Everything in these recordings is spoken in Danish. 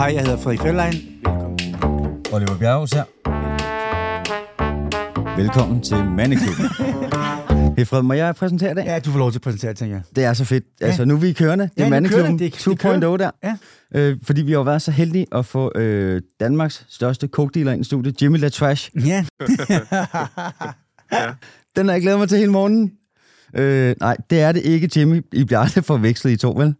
Hej, jeg hedder Frederik Fjellein. Velkommen. Oliver Bjerghus her. Velkommen til Mandeklubben. Hey Fred, må jeg præsentere det? Ja, du får lov til at præsentere, tænker jeg. Det er så fedt. Ja. Altså, nu er vi kørende. Det Ja, er nu Mandeklubben kører det. Det- det 2.0 der. Ja. Øh, fordi vi har jo været så heldige at få øh, Danmarks største coke-dealer ind i studiet, Jimmy LaTrash. Ja. Den har jeg glædet mig til hele morgenen. Øh, nej, det er det ikke, Jimmy. I bliver aldrig forvekslet i to, vel?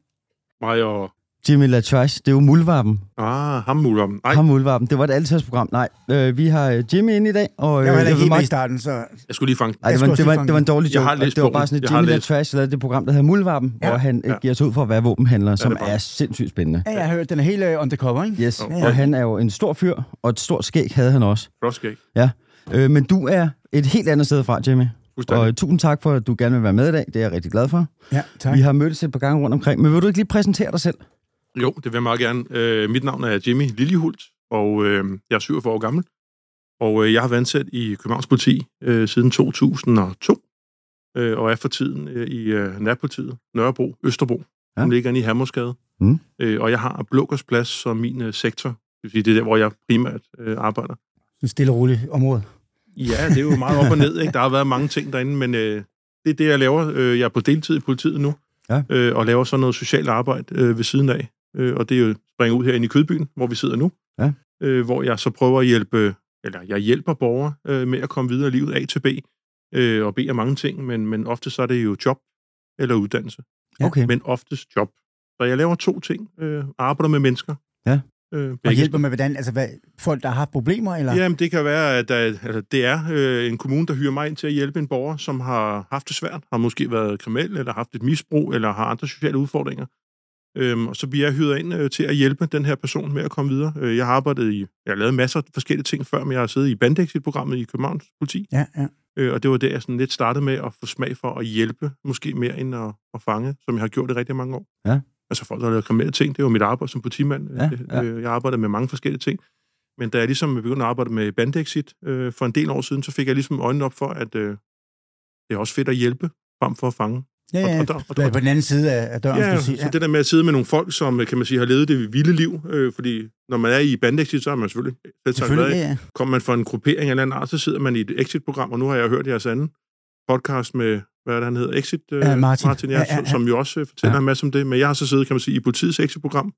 Mig og... Jimmy LaTrash, det er jo mulvarpen. Ah, ham muligheden. Nej, Ham mulvarpen. Det var et altidsprogram. Nej, øh, vi har øh, Jimmy ind i dag. Og, øh, Jeg var heller ikke vil helt i starten, så... jeg skulle lige fange den. Ej, det, Jeg var, det, var, det var en dårlig Jeg joke. har læst det var bare sådan, Jeg at Jimmy LaTrash lavede det program, der hedder Muldvarpen, Ja. hvor han ja. Ja. giver sig ud for at være våbenhandler, som det er er, sindssygt spændende. Ja, jeg har hørt, den er helt uh, undercover, ikke? Yes, Ja, ja. og han er jo en stor fyr, og et stort skæg havde han også. Flotskæg. Øh, men du er et helt andet sted fra, Jimmy. Og øh, tusind tak for, at du gerne vil være med i dag. Det er jeg rigtig glad for. Ja, tak. Vi har mødtes et par gange rundt omkring, men vil du ikke lige præsentere dig selv? Jo, det vil jeg meget gerne. Øh, mit navn er Jimmy Lillehult, og øh, jeg er 47 år gammel. Og øh, jeg har været ansat i Københavns Politi øh, siden 2002, øh, og er for tiden øh, i øh, nærpolitiet, Nørrebro, Østerbro, Ja. som ligger inde i Hammersgade. Mm. Øh, og jeg har Blågårds Plads som min øh, sektor. Det vil sige, det er der, hvor jeg primært øh, arbejder. En stille og rolig område. Ja, det er jo meget op og ned. Ikke? Der har været mange ting derinde, men øh, det er det, jeg laver. Øh, jeg er på deltid i politiet nu, Ja. øh, og laver så noget socialt arbejde øh, ved siden af. Øh, og det er jo springe ud herinde i Kødbyen, hvor vi sidder nu, Ja. øh, hvor jeg så prøver at hjælpe, eller jeg hjælper borgere øh, med at komme videre i livet A til B, øh, og B er mange ting, men, men ofte så er det jo job eller uddannelse, Ja. Okay. men oftest job. Så jeg laver to ting. Øh, arbejder med mennesker. Ja. Øh, Og hjælper med, hvordan, altså hvad, folk, der har haft problemer, eller? Jamen, det kan være, at der, altså, det er øh, en kommune, der hyrer mig ind til at hjælpe en borger, som har haft det svært, har måske været kriminel, eller haft et misbrug, eller har andre sociale udfordringer. Øhm, så bliver jeg hyret ind øh, til at hjælpe den her person med at komme videre. Øh, jeg har arbejdet i, jeg har lavet masser af forskellige ting før, men jeg har siddet i Bandex-programmet i Københavns politi, Ja, ja. øh, og det var der, jeg sådan lidt startede med at få smag for at hjælpe, måske mere end at, at fange, som jeg har gjort i rigtig mange år. Ja. Altså folk, der har lavet kriminelle ting, det var mit arbejde som politimand. Ja, ja. øh, Jeg arbejdede med mange forskellige ting. Men da jeg ligesom begyndte at arbejde med Bandexit øh, for en del år siden, så fik jeg ligesom øjnene op for, at øh, det er også fedt at hjælpe, frem for at fange. Ja, ja. Og, og, og, Du er på den anden side af, døren, ja, sige. så det der med at sidde med nogle folk, som kan man sige, har levet det vilde liv, øh, fordi når man er i Bandexit, så er man selvfølgelig, Selvfølgelig, ja, ja. kommer man fra en gruppering eller anden art, så sidder man i et exit-program, og nu har jeg hørt jeres anden podcast med, hvad er det, han hedder, Exit, øh, Ja, Martin. Martin ja, Ja, ja, ja. som jo også øh, fortæller Ja. en masse om det, men jeg har så siddet, kan man sige, i politiets exit-program,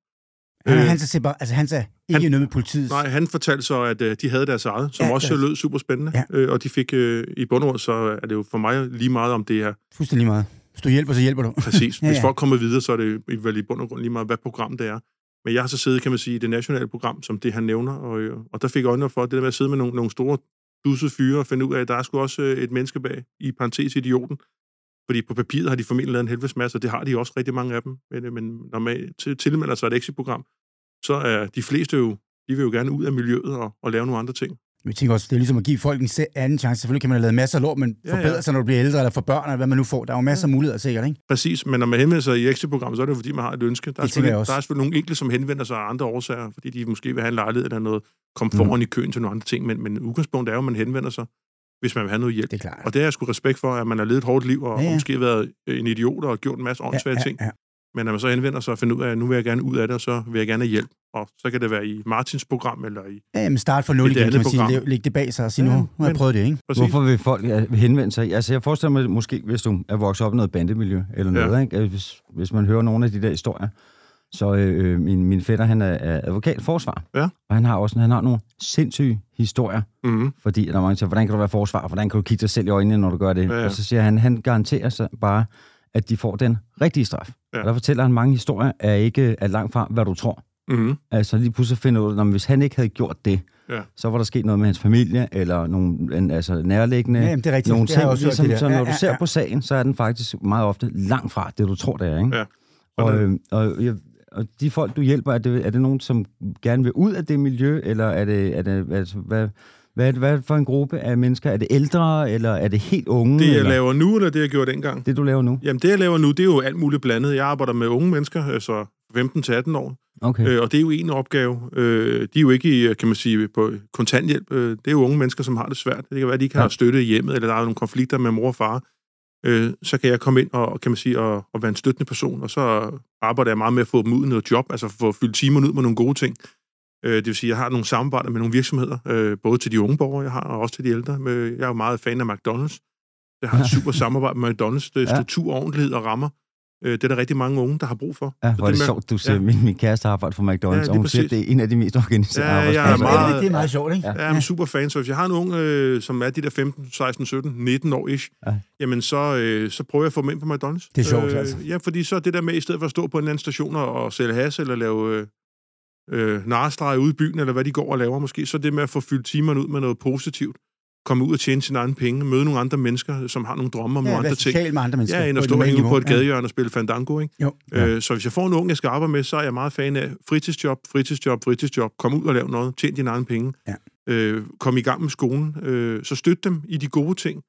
Han, Øh, han, er bare, altså, han er ikke han- noget med politiet. Nej, han fortalte så, at øh, de havde deres eget, som Ja, ja, også det er- lød super spændende. Ja. Øh, og de fik, øh, i bund og grund, så er det jo for mig lige meget om det er Fuldstændig meget. Hvis du hjælper, så hjælper du. præcis. Hvis ja. folk kommer videre, så er det i- vel i bund og grund lige meget, hvad program det er. Men jeg har så siddet, kan man sige, i det nationale program, som det han nævner, og, og der fik jeg øjnene for, det der med at sidde med nogle, nogle store dusse fyre og finde ud af, at der er sgu også øh, et menneske bag, i parentes idioten. Fordi på papiret har de formentlig lavet en helvedes masse, og det har de også rigtig mange af dem. Men, øh, men når man til, tilmelder sig et exit-program, så er de fleste jo, de vil jo gerne ud af miljøet og, og lave nogle andre ting. Men jeg tænker også, det er ligesom at give folk en anden chance. Selvfølgelig kan man have lavet masser af lort, men Ja, ja. forbedre sig, når du bliver ældre, eller for børn, eller hvad man nu får. Der er jo masser af muligheder sikkert, ikke? Præcis, men når man henvender sig i exit-programmet, så er det jo, fordi man har et ønske. Der er, selvfølgelig, der er selvfølgelig nogle enkelte, som henvender sig af andre årsager, fordi de måske vil have en lejlighed eller noget, komme foran Mm. i køen til nogle andre ting, men, men udgangspunktet er jo, at man henvender sig, hvis man vil have noget hjælp. Det er klart. Og det har jeg sgu respekt for, at man har levet et hårdt liv, og, Ja, ja, ja. og måske været en idiot og gjort en masse åndssvage ting. ja. Men når man så henvender sig og finder ud af, at nu vil jeg gerne ud af det, og så vil jeg gerne have hjælp. Og så kan det være i Martins program, eller i... Ja, men start fra nul igen, kan man sige. Læg- Læg det bag sig og sige, Ja, nu, nu har jeg prøvet det, ikke? Præcis. Hvorfor vil folk henvende sig? Altså, jeg forestiller mig måske, hvis du er vokset op i noget bandemiljø eller Ja. noget, ikke? Altså, Hvis, hvis man hører nogle af de der historier. Så øh, min, min fætter, han er, er advokat forsvar. Ja. Og han har også han har nogle sindssyge historier. Mm-hmm. Fordi der er mange, der siger, hvordan kan du være forsvar? Hvordan kan du kigge dig selv i øjnene, når du gør det? Ja, ja. Og så siger han, han garanterer sig bare, at de får den rigtige straf. Ja. Og der fortæller han, mange historier er ikke er langt fra, hvad du tror. Mm-hmm. Altså lige pludselig finder du ud af, at hvis han ikke havde gjort det, Ja. så var der sket noget med hans familie, eller nogle en, altså, nærliggende Ja, jamen, det er rigtigt. nogle Det har jeg ting. også hørt, Ligesom, det der. så når Ja, du ja, ser ja. på sagen, så er den faktisk meget ofte langt fra det, du tror, det er. Ikke? Ja. Og, øh, og, jeg- og de folk, du hjælper, er det, er det nogen, som gerne vil ud af det miljø, eller er det, er det altså, hvad, hvad, hvad for en gruppe af mennesker? Er det ældre, eller er det helt unge? Det, jeg eller? laver nu, eller det, jeg gjorde dengang? det, du laver nu? Jamen, det, jeg laver nu, det er jo alt muligt blandet. Jeg arbejder med unge mennesker, altså 15-18 år. Okay. Øh, og det er jo en opgave. Øh, de er jo ikke, i, kan man sige, på kontanthjælp. Øh, det er jo unge mennesker, som har det svært. Det kan være, at de ikke har Ja. støtte i hjemmet, eller der er nogle konflikter med mor og far. Øh, så kan jeg komme ind og, kan man sige, og, og være en støttende person, og så arbejder jeg meget med at få dem ud i noget job, altså få fyldt timerne ud med nogle gode ting. Øh, det vil sige, at jeg har nogle samarbejder med nogle virksomheder, øh, både til de unge borgere, jeg har, og også til de ældre. Med, jeg er jo meget fan af McDonald's. Jeg har et super samarbejde med McDonald's. Det er struktur, ordentlighed og rammer. Øh, det er der rigtig mange unge, der har brug for. Ja, hvor er det, med- sjovt, du siger, ja. ja. min, min kæreste har arbejdet for McDonald's, Ja, ja, og hun siger, præcis. at det er en af de mest organiserede Ja, jeg er arbejdspladser. meget- det, det er meget sjovt, ikke? Ja. Jeg er en super fan, så hvis jeg har en ung, øh, som er de der 15, 16, 17, 19 år ish, ja. Ja. jamen så, øh, så prøver jeg at få dem ind på McDonald's. Det er sjovt, altså. Ja, fordi så er det der med, i stedet for at stå på en eller anden station og, og sælge has, eller lave øh, øh, narestreger ude i byen, eller hvad de går og laver måske, så det med at få fyldt timerne ud med noget positivt, komme ud og tjene sine egne penge, møde nogle andre mennesker, som har nogle drømme om Ja, nogle andre ting. med andre mennesker. Ja, end at stå hænge på et gadehjørne og spille fandango, ikke? Jo. Ja. Øh, så hvis jeg får en ung, jeg skal arbejde med, så er jeg meget fan af fritidsjob, fritidsjob, fritidsjob. Kom ud og lav noget. Tjen dine egne penge. Ja. Øh, kom i gang med skolen. Øh, så støt dem i de gode ting.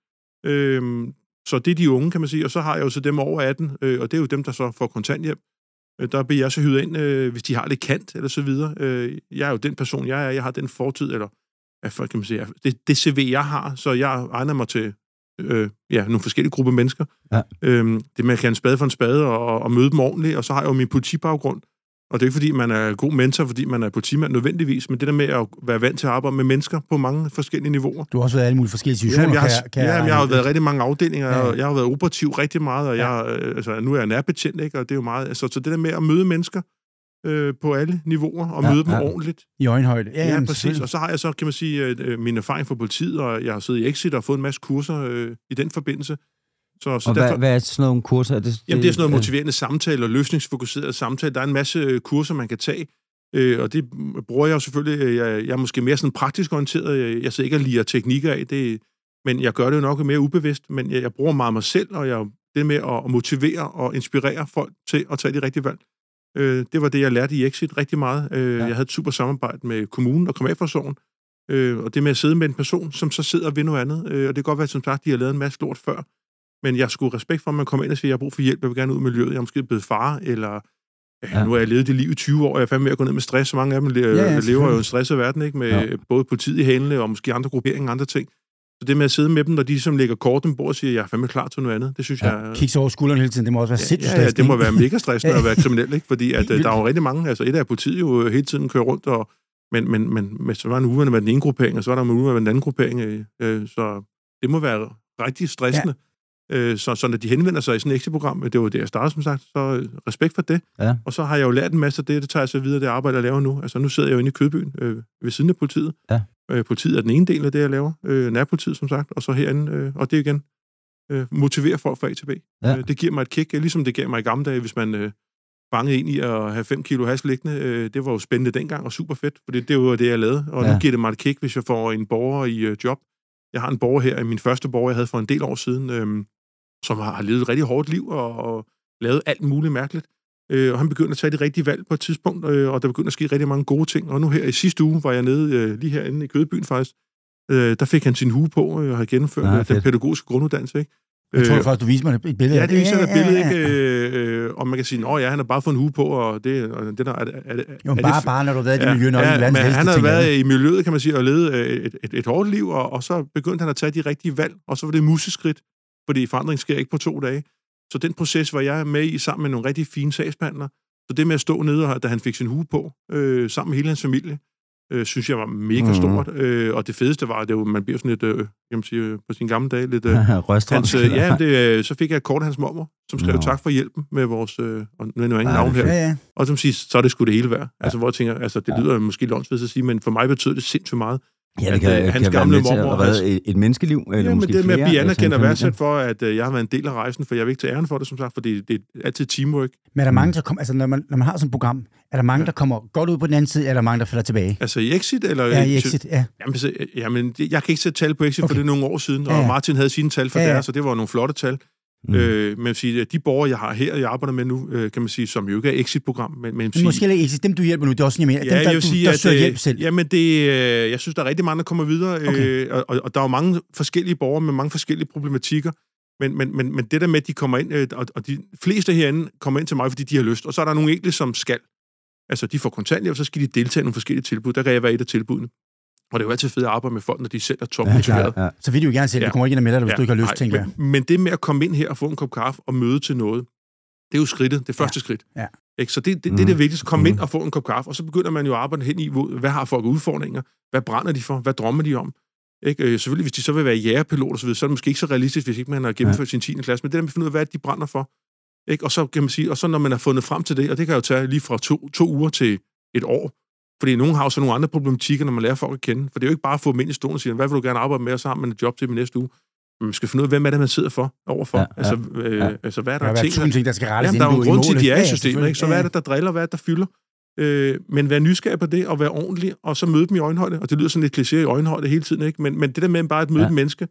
Øh, så det er de unge, kan man sige. Og så har jeg jo så dem over 18, øh, og det er jo dem, der så får kontanthjælp. Øh, der bliver jeg så hyret ind, øh, hvis de har lidt kant, eller så videre. Øh, jeg er jo den person, jeg er. Jeg har den fortid, eller hvad kan man sige, det, det CV, jeg har, så jeg egner mig til øh, ja, nogle forskellige grupper mennesker. Ja. Øhm, det med at kalde en spade for en spade og, og møde dem ordentligt, og så har jeg jo min politibaggrund. Og det er ikke, fordi man er god mentor, fordi man er politimand nødvendigvis, men det der med at være vant til at arbejde med mennesker på mange forskellige niveauer. Du har også været i alle mulige forskellige situationer. Jamen, jeg, har, kan, kan jamen, jeg har jo været rigtig mange afdelinger, Ja. og jeg har været operativ rigtig meget, og jeg, øh, altså, nu er jeg nærbetjent, ikke? og det er jo meget... Altså, så det der med at møde mennesker øh, på alle niveauer, og Ja, møde dem ja. ordentligt, I øjenhøjde. Ja, Ja, ja præcis. Og så har jeg så, kan man sige, øh, øh, min erfaring fra politiet, og jeg har siddet i Exit og fået en masse kurser øh, i den forbindelse. Så, så Og derfor, hvad, hvad er sådan nogle kurser? Er det, jamen, det er sådan noget motiverende samtale og løsningsfokuseret samtale. Der er en masse øh, kurser, man kan tage, øh, og det bruger jeg jo selvfølgelig. øh, Jeg, jeg er måske mere sådan praktisk orienteret. Jeg, jeg sidder ikke og liger teknikker af det, men jeg gør det jo nok mere ubevidst. Men jeg, jeg bruger meget mig selv, og jeg, det med at, at motivere og inspirere folk til at tage de rigtige valg. Øh, det var det, jeg lærte i Exit rigtig meget. Øh, Ja. ja. Jeg havde et super samarbejde med kommunen og kriminalforsorgen, øh, og det med at sidde med en person, som så sidder ved noget andet. Øh, og det kan godt være, som sagt, de har lavet en masse lort før, men jeg skulle respekt for, at man kommer ind og siger, jeg har brug for hjælp, jeg vil gerne ud i miljøet, jeg er måske blevet far, eller ja. Ja. nu har jeg levet det liv i 20 år, jeg er fandme ved at gå ned med stress, så mange af dem le- ja, lever jo selvfølgelig. en stresset verden, ikke? med Ja. ja. både politiet i hælene, og måske andre grupperinger og andre ting. Så det med at sidde med dem, når de som lægger korten på og siger, jeg er fandme klar til noget andet, det synes Ja, jeg... Kiks over skulderen hele tiden, det må også være sindssygt Ja, ja, det må være mega stressende at være kriminel, ikke? Fordi at, øh, der er jo rigtig mange, altså et af politiet jo hele tiden kører rundt, og, men, men, men, men så var en uge med den ene gruppering, og så var der en uge med den anden gruppering, øh, øh, så det må være rigtig stressende. Ja. Øh, så, så når de henvender sig i sådan et exit-program, det var det, jeg startede som sagt, så øh, respekt for det. Ja. Og så har jeg jo lært en masse af det, det tager jeg så videre, det arbejde, jeg laver nu. Altså nu sidder jeg jo inde i Kødbyen øh, ved siden af politiet. Ja. Øh, politiet er den ene del af det, jeg laver. Øh, nærpolitiet, som sagt, og så herinde, øh, og det igen øh, motivere folk fra A til B. Ja. Øh, det giver mig et kick, ligesom det gav mig i gamle dage, hvis man øh, fangede ind i at have 5 kilo hash liggende. Øh, det var jo spændende dengang og super fedt, for det, det var det, jeg lavede. Og ja. Nu giver det mig et kick, hvis jeg får en borger i øh, job. Jeg har en borger her, min første borger, jeg havde for en del år siden, øh, som har, har levet et rigtig hårdt liv og, og lavet alt muligt mærkeligt. Øh, og han begyndte at tage de rigtige valg på et tidspunkt, øh, og der begyndte at ske rigtig mange gode ting. Og nu her i sidste uge var jeg nede øh, lige herinde i Kødebyen faktisk. Øh, der fik han sin hue på øh, og har gennemført Ah, ah, den pædagogiske grunduddannelse. Ikke? Jeg tror Øh, faktisk, du viser mig et billede Ja, det viser ja, ja, billede, ja, ja. ikke? Øh, øh, og man kan sige, at ja, han har bare fået en hue på, og det, og det der, er, er, det- Jo, er bare, det, bare når du har været i det miljø, når ja, ja, verdens men han har været i miljøet, kan man sige, og levet øh, et, et, et hårdt liv, og, og så begyndte han at tage de rigtige valg, og så var det museskridt, fordi forandring sker ikke på to dage. Så den proces var jeg med i sammen med nogle rigtig fine sagsbehandlere. Så det med at stå nede, og- da han fik sin hue på, øh, sammen med hele hans familie, øh, synes jeg var mega mm. stort. Øh, og det fedeste var, at det var, man bliver sådan lidt, øh, kan man sige, øh, på sin gamle dage, lidt... Øh. Hans, øh, ja, det, øh, så fik jeg et kort af hans mormor, som skrev Nå. tak for hjælpen med vores... Øh, og nu er jeg ingen Ej, navn er her. Ja, ja. Og som siger, så er det sgu det hele værd. Altså, hvor jeg tænker, altså, det Ja. lyder måske lånsvidt at sige, men for mig betyder det sindssygt meget. Ja, det at, kan, øh, kan hans være gamle med til mormor, at redde et, et menneskeliv, eller Ja, men måske det med at blive altså en anerkendt og værdsat for, at øh, jeg har været en del af rejsen, for jeg vil ikke tage æren for det, som sagt, for det, det er altid teamwork. Men er der Mm. mange, der kommer, altså når man, når man har sådan et program, er der mange, Ja. der kommer godt ud på den anden side, eller er der mange, der falder tilbage? Altså i Exit, eller... Ja, i Exit, ja. Jamen, så, jamen, det- jeg kan ikke sætte tal på Exit, okay. for det er nogle år siden, og Ja, ja. Martin havde sine tal for Ja, ja. deres, så det var nogle flotte tal. Mm. Øh, men sige, at de borgere, jeg har her, jeg arbejder med nu, øh, kan man sige, som jo ikke er Exit-program, men, men, Men sige, måske ikke. Dem, du hjælper nu, det er også sådan, jeg mener. Ja, dem, der, jeg vil du, sige, der at, søger øh, hjælp selv. Jamen, det, øh, jeg synes, der er rigtig mange, der kommer videre, Okay. okay. øh, og, og der er jo mange forskellige borgere med mange forskellige problematikker, men, men, men, men det der med, at de kommer ind, øh, og, og de fleste herinde kommer ind til mig, fordi de har lyst, og så er der nogle enkelte, som skal. Altså, de får kontanthjælp, så skal de deltage i nogle forskellige tilbud. Der kan jeg være et af tilbudene. Og det er jo altid fedt at arbejde med folk, når de selv er top Ja. Ja, ja. Så vil du jo gerne selv. Ja. Du kommer ikke ind og melder dig, hvis du ikke har lyst, nej, tænker jeg. men, men det med at komme ind her og få en kop kaffe og møde til noget, det er jo skridtet, det første skridt. Ja. Ikke? Så det, det, Mm. det er det vigtigste. Kom Mm. ind og få en kop kaffe, og så begynder man jo at arbejde hen i, hvad har folk udfordringer? Hvad brænder de for? Hvad drømmer de om? Ikke? Øh, selvfølgelig, hvis de så vil være jægerpilot og så videre, så er det måske ikke så realistisk, hvis ikke man har gennemført sin 10. klasse, men det der med at finde ud af, hvad de brænder for. Ikke? Og så kan man sige, og så når man har fundet frem til det, og det kan jo tage lige fra to, to uger til et år, fordi nogen har jo så nogle andre problematikker, når man lærer folk at kende. For det er jo ikke bare at få dem ind i stolen og sige, hvad vil du gerne arbejde med, og så har man et job til dem næste uge. Man skal finde ud af, hvem er det, man sidder for overfor. Ja, Ja, altså, øh, ja. altså, hvad er Der der, er der ting, ting, der skal rettes, Jamen, der er jo en grund til, at de er i systemet, ikke? Så hvad er det, der driller, hvad er det, der fylder? Øh, men vær nysgerrig på det, og være ordentlig, og så møde dem i øjenhøjde. Og det lyder sådan lidt kliché i øjenhøjde hele tiden, ikke? Men, men det der med bare at møde Ja. et menneske,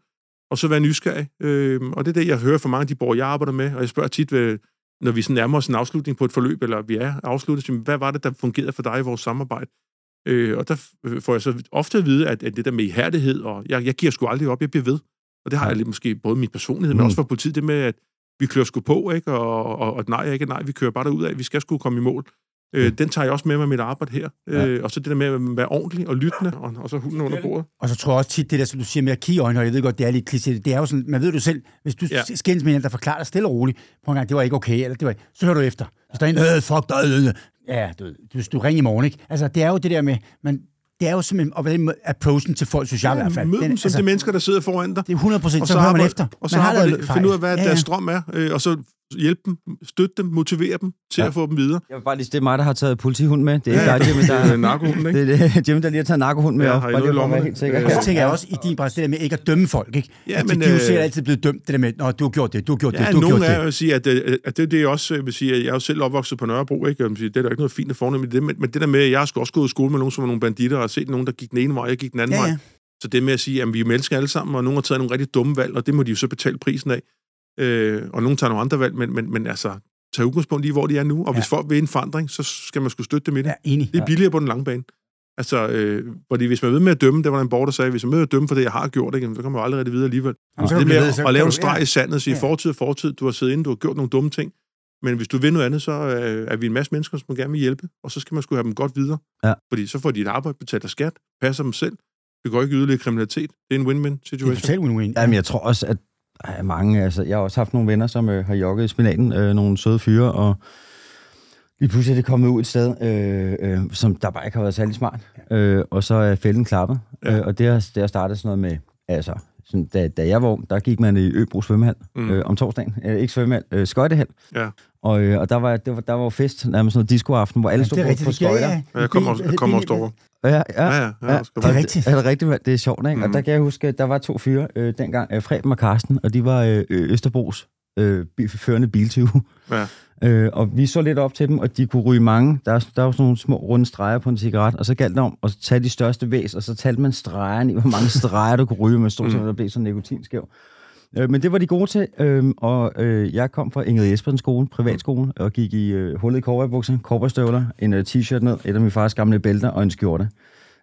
og så være nysgerrig. Øh, og det er det, jeg hører fra mange af de borgere, jeg arbejder med, og jeg spørger tit, ved, når vi sådan nærmer os en afslutning på et forløb, eller vi er afsluttet, så, hvad var det, der fungerede for dig i vores samarbejde? Øh, og der f- får jeg så ofte at vide, at, at det der med ihærdighed, og jeg, jeg giver sgu aldrig op, jeg bliver ved. Og det har jeg lidt måske både min personlighed, men Mm. også for politiet, det med, at vi kører sgu på, ikke? Og, og, og nej ikke nej, vi kører bare derud af, vi skal sgu komme i mål. Øh, den tager jeg også med mig mit arbejde her. Øh, og så det der med at være ordentlig og lyttende, og, og så hunden under bordet. Og så tror jeg også tit, det der, som du siger med at kigge i øjnene, og jeg ved godt, det er lidt kliché, det er jo sådan, man ved du selv, hvis du ja. Ja. skændes med en, der forklarer dig stille og roligt, på en gang, det var ikke okay, eller det var, så hører du efter. Hvis der er en, øh, fuck dig, øh, øh. ja, du, ved, du, du ringer i morgen, ikke? Altså, det er jo det der med, man, det er jo simpelthen, og hvordan approachen til folk, synes jeg i hvert fald. Mød dem som de mennesker, der sidder foran dig. det er 100 procent, Og så, hører man efter. Og så man har lavet finde ud af, hvad fejl. ja, deres drøm er, øh, og så hjælpe dem, støtte dem, motivere dem til Ja. ja. at få dem videre. Jeg vil bare lige, det er mig, der har taget politihund med. Det er ikke Ja, dig, Jimmy, der, det er narkohunden, ikke? det er Jimmy, der lige har taget narkohund med. Ja, op. har I Bare noget at helt sikker. Øh, Og så tænker jeg også i din præcis, det der med ikke at dømme folk, ikke? Ja, altså, men, de er jo øh, sikkert altid blevet dømt, det der med, Nå, du har gjort det, du har gjort det, Ja, du har nogen gjort er det. jo at sige, at, øh, at det, det er også, jeg vil sige, at jeg er jo selv opvokset på Nørrebro, ikke? Jeg vil sige, det er der ikke noget fint og fornemt i det, men, men det der med, at jeg har også gået i skole med nogen, som var nogle banditter, og set nogen, der gik den ene vej, og jeg gik den anden Ja, vej. ja. Så det med at sige, at vi er mennesker alle sammen, og nogen har taget nogle rigtig dumme valg, og det må de jo så betale prisen af. Øh, og nogen tager nogle andre valg, men, men, men altså, tag udgangspunkt i, hvor de er nu. Og Ja. hvis folk vil en forandring, så skal man skulle støtte dem i det. Ja, enig. Det er billigere på den lange bane. Altså, øh, fordi hvis man ved med at dømme, det var en borger, der sagde, hvis man ved at dømme for det, jeg har gjort, ikke, så kommer man jo aldrig rigtig videre alligevel. Jamen, så det med at, at lave en streg i sandet og sige, Ja. fortid og fortid, du har siddet inde, du har gjort nogle dumme ting, men hvis du vil noget andet, så øh, er vi en masse mennesker, som gerne vil hjælpe, og så skal man skulle have dem godt videre. Ja. Fordi så får de et arbejde, betaler skat, passer dem selv, det går ikke yderligere kriminalitet. Det er en win-win Det er situation. totalt win-win. Jamen, jeg tror også, at er mange, altså, jeg har også haft nogle venner, som øh, har jogget i spinaten, øh, nogle søde fyre, og lige pludselig er det kommet ud et sted, øh, øh, som der bare ikke har været særlig smart, øh, og så er fælden klappet, øh, og det har, det har startet sådan noget med, altså, sådan, da, da jeg var ung, der gik man i Øbro svømmehal mm. Øh, om torsdagen, øh, ikke svømmehal, øh, skøjtehal, Ja. og, øh, og der var, det var, der var fest, nærmest sådan noget discoaften, hvor alle Ja, stod det er på, rigtigt. på skøjter. ja. Ja, jeg kommer jeg kommer også over. Ja, ja, Ja, ja, ja, Ja, det er rigtigt. Er det rigtigt? Det er sjovt, ikke? Mm. Og der kan jeg huske, at der var to fyre øh, dengang, øh, Freben og Karsten, og de var øh, Østerbros øh, førende biltyve. Ja. Øh, og vi så lidt op til dem, og de kunne ryge mange. Der, er- der var sådan nogle små runde streger på en cigaret, og så galt det om at tage de største væs, og så talte man stregerne i, hvor mange streger du kunne ryge, med stort set, Mm. der blev sådan nikotinskæv. Øh, men det var de gode til, øh, og øh, jeg kom fra Ingrid Jespersen skole, privatskole, og gik i øh, hullet i cowboybukser, cowboystøvler, en øh, t-shirt ned, et af min fars gamle bælter og en skjorte.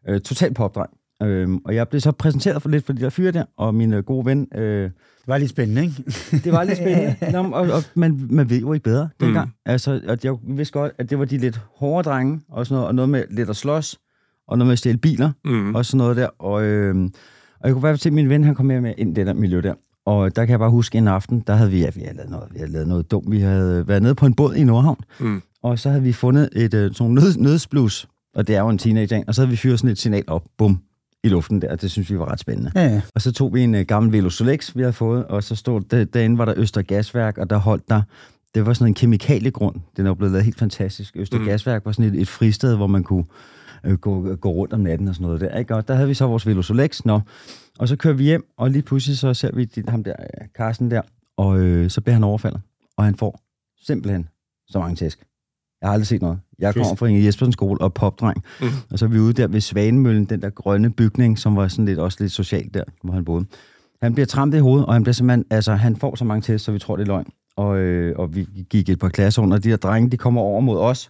Øh, total popdreng. Øh, og jeg blev så præsenteret for lidt for de der fyre der, og min øh, gode ven, øh, Det var lidt spændende, ikke? det var lidt spændende. Nå, og, og man, man ved jo ikke bedre dengang. Mm. Mm. Altså, at jeg vidste godt, at det var de lidt hårde drenge, og, sådan noget, og noget med lidt at slås, og noget med at stjæle biler, Mm. og sådan noget der. Og, øh, og jeg kunne bare se, at min ven, han kom med, med ind i det der miljø der. Og der kan jeg bare huske en aften, der havde vi, ja, vi havde lavet noget, vi havde lavet noget dumt. Vi havde været nede på en båd i Nordhavn, Mm. og så havde vi fundet et øh, sådan nød, nødsblus, og det er jo en teenage og så havde vi fyret sådan et signal op, bum, i luften der, og det synes vi var ret spændende. Ja, ja. Og så tog vi en uh, gammel Velo Solex, vi havde fået, og så stod der, derinde var der Øster Gasværk, og der holdt der, det var sådan en kemikaliegrund. Den er jo blevet lavet helt fantastisk. Øster Mm. Gasværk var sådan et, et fristed, hvor man kunne øh, gå, gå rundt om natten og sådan noget der. Ikke? Og der havde vi så vores Velo Solex, nå. Og så kører vi hjem, og lige pludselig så ser vi de, ham der, øh, Carsten der, og øh, så bliver han overfaldet. Og han får simpelthen så mange tæsk. Jeg har aldrig set noget. Jeg kommer fra Inge Jespersen skole og popdreng. Mm. Og så er vi ude der ved Svanemøllen, den der grønne bygning, som var sådan lidt, også lidt socialt der, hvor han boede. Han bliver trampet i hovedet, og han bliver simpelthen, altså han får så mange tæsk, så vi tror, det er løgn. Og, øh, og vi gik et par klasser under, og de der drenge, de kommer over mod os,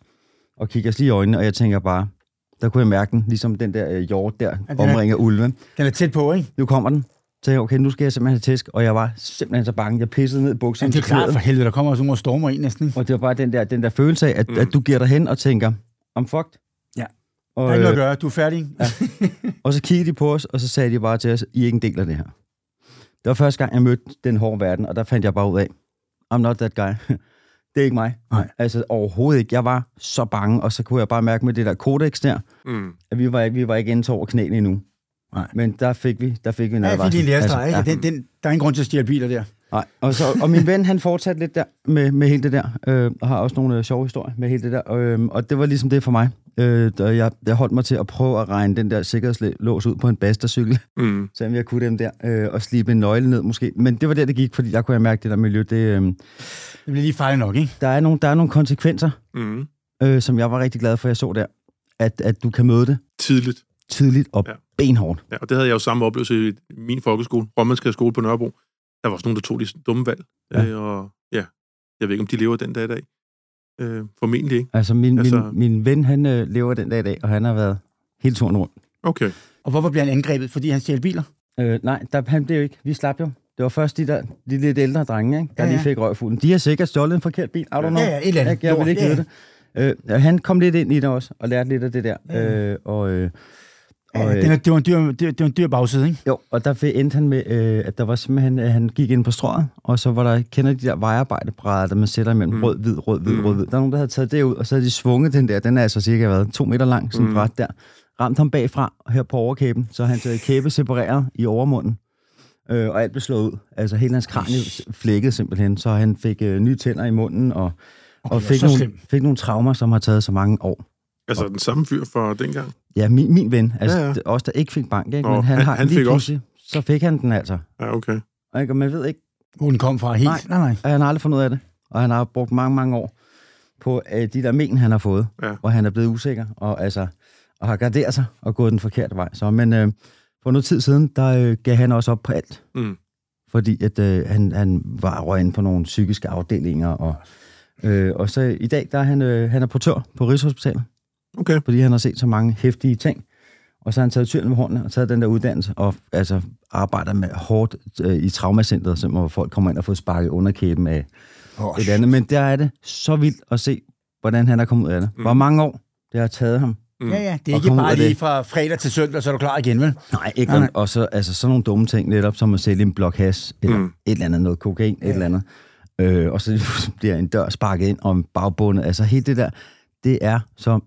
og kigger os lige i øjnene, og jeg tænker bare, der kunne jeg mærke den, ligesom den der øh, hjort der, er- omringer ulve. Den er tæt på, ikke? Nu kommer den. Så jeg, okay, nu skal jeg simpelthen have tæsk, og jeg var simpelthen så bange. Jeg pissede ned i bukserne. Jamen, det er til klart for helvede, der kommer også nogle og stormer ind næsten. ikke? Og det var bare den der, den der følelse af, at, Mm. at du giver dig hen og tænker, I'm fucked. Ja. Og, Der er ikke noget at øh, gøre, du er færdig. Ja. og så kiggede de på os, og så sagde de bare til os, I er ikke en del af det her. Det var første gang, jeg mødte den hårde verden, og der fandt jeg bare ud af, I'm not that guy. Det er ikke mig. Nej. Altså overhovedet ikke. Jeg var så bange, og så kunne jeg bare mærke med det der kodex der, Mm. at vi var, ikke- vi var ikke inde over knæene endnu. Nej. Men der fik vi, der fik vi en Ja, jeg fik advarsel. lige en lærestreg, ikke? Altså, Den, den, der er ingen grund til at stjæle biler der. Nej, og, så, og min ven, han fortsatte lidt der med, med hele det der, øh, og har også nogle øh, sjove historier med hele det der, øh, og det var ligesom det for mig. Øh, da jeg, jeg holdt mig til at prøve at regne den der sikkerhedslås ud på en bastercykel, Mm. så jeg kunne dem der, øh, og slibe en nøgle ned måske. Men det var der, det gik, fordi der kunne jeg mærke, det der miljø, det, øh, Det bliver lige fejl nok, ikke? der, er nogle, der er nogle konsekvenser, Mm. øh, som jeg var rigtig glad for, jeg så der, at, at du kan møde det Tidligt. Tidligt og Ja. ja. benhårdt. Ja, og det havde jeg jo samme oplevelse i min folkeskole, Romanske skole på Nørrebro. Der var også nogen, der tog de dumme valg. Ja. Øh, og ja, jeg ved ikke, om de lever den dag i dag. Øh, formentlig ikke. Altså, min, altså, min, min ven, han øh, lever den dag i dag, og han har været helt turen rundt. Okay. Og hvorfor bliver han angrebet? Fordi han stjæler biler? Øh, nej, der, han blev jo ikke. Vi slap jo. Det var først de der de lidt ældre drenge, ikke, der Ja, ja, lige fik røgfuglen. De har sikkert stjålet en forkert bil. I don't know. Ja, ja, et eller andet. Jeg Lort, vil ikke ja, vide det. Øh, han kom lidt ind i det også, og lærte lidt af det der. Ja. Øh, og, øh, og, øh, den er, det, var en dyr, det, det var en dyr bagside, ikke? jo, og der fik- endte han med, øh, at der var simpelthen, øh, han gik ind på strøget, og så var der, kender de der vejarbejderbrædder, der man sætter imellem Mm. rød, hvid, rød, hvid, Mm. rød, hvid. Der er nogen, der havde taget det ud, og så havde de svunget den der, den er altså cirka været to meter lang, sådan Mm. ret der. Ramt ham bagfra, her på overkæben, så han taget kæbe separeret i overmunden. Øh, og alt blev slået ud. Altså hele hans kranie flækkede simpelthen, så han fik øh, nye tænder i munden, og, Okay, og fik, nogle, fik nogle traumer, som har taget så mange år. Altså den samme fyr fra dengang. Ja, min, min ven, altså Ja, ja, os, der ikke fik bank, ikke? Nå, men han, han- har han lige fik også. så fik han den altså. Ja, okay. Ikke? Og man ved ikke, Hvor den kom fra helt. Nej. Nej, nej. og han har aldrig fundet ud af det. Og han har brugt mange, mange år på øh, de der men, han har fået, Ja. hvor han er blevet usikker, og, altså, og har garderet sig og gået den forkerte vej. Så, men øh, for noget tid siden, der øh, gav han også op på alt. Mm. Fordi at, øh, han, han var røget inde på nogle psykiske afdelinger. Og, øh, og så i dag, der er han, øh, han er portør på Rigshospitalet, Okay. fordi han har set så mange hæftige ting. Og så har han taget tyren med hånden og taget den der uddannelse, og altså arbejder med hårdt øh, i traumacentret, som hvor folk kommer ind og får sparket underkæben af Oh, et andet. Men der er det så vildt at se, hvordan han er kommet ud af det. Mm. Hvor mange år det har taget ham. Mm. Ja, ja, det er ikke bare lige fra fredag til søndag, så er du klar igen, vel? Nej, ikke. Nej, nej. Og så altså, sådan nogle dumme ting, netop som at sælge en blok hash, eller mm. et eller andet, noget kokain, ja. et eller andet. Øh, og så bliver en dør sparket ind om bagbundet. Altså helt det der, det er så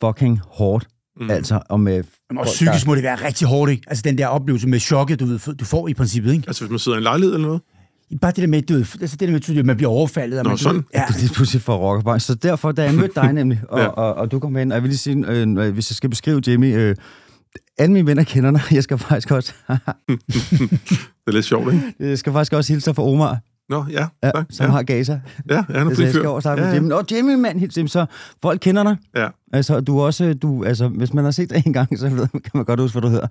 fucking hårdt. Mm. Altså, og med... Også psykisk må det være rigtig hårdt, ikke? Altså den der oplevelse med chokket, du, ved, du får i princippet, ikke? Altså hvis man sidder i en lejlighed eller noget? Bare det der med, du altså det der med, at man bliver overfaldet. Og Nå, man, sådan. Ja, Ja. Det er pludselig for rockerbar. Så derfor, da jeg mødte dig nemlig, og, Ja. ja. og, og du kom hen, og jeg vil lige sige, øh, hvis jeg skal beskrive Jimmy, øh, alle mine venner kender dig. Jeg skal faktisk også, Det er lidt sjovt, ikke? jeg skal faktisk også hilse dig fra Omar, Nå, ja. ja, tak. som ja. har Gaza. ja, ja, han er Altså, flink jeg skal over ja, med Jimmy. Nå, Jimmy, mand, helt simpelthen. Så folk kender dig. Ja. Altså, du er også, du, altså, hvis man har set dig en gang, så ved, kan man godt huske, hvad du hedder.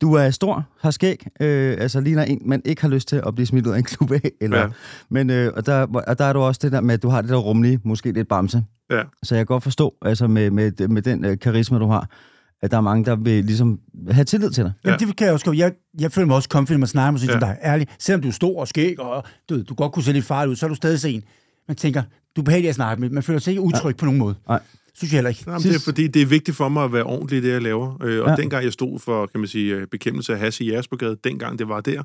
Du er stor, har skæg, øh, altså ligner en, man ikke har lyst til at blive smidt ud af en klub af. Eller, Ja. ja. Men, øh, og, der, og der er du også det der med, at du har det der rumlige, måske lidt bamse. Ja. Så jeg kan godt forstå, altså med, med, med den øh, karisma, du har, at der er mange, der vil ligesom have tillid til dig. Jamen, det kan jeg også. Jeg, jeg føler mig også comfy, når man snakker med sådan Ja. ja. dig. Ærligt. Selvom du er stor og skæg, og du, du godt kunne se lidt farlig ud, så er du stadig sen. Man tænker, du er behagelig at snakke med. Man føler sig ikke utryg ja. på nogen måde. Nej. Synes jeg heller ikke. Jamen, det er fordi, det er vigtigt for mig at være ordentlig i det, jeg laver. Øh, og ja. Ja. dengang jeg stod for, kan man sige, øh, bekæmpelse af has i Jægersborgade, dengang det var der,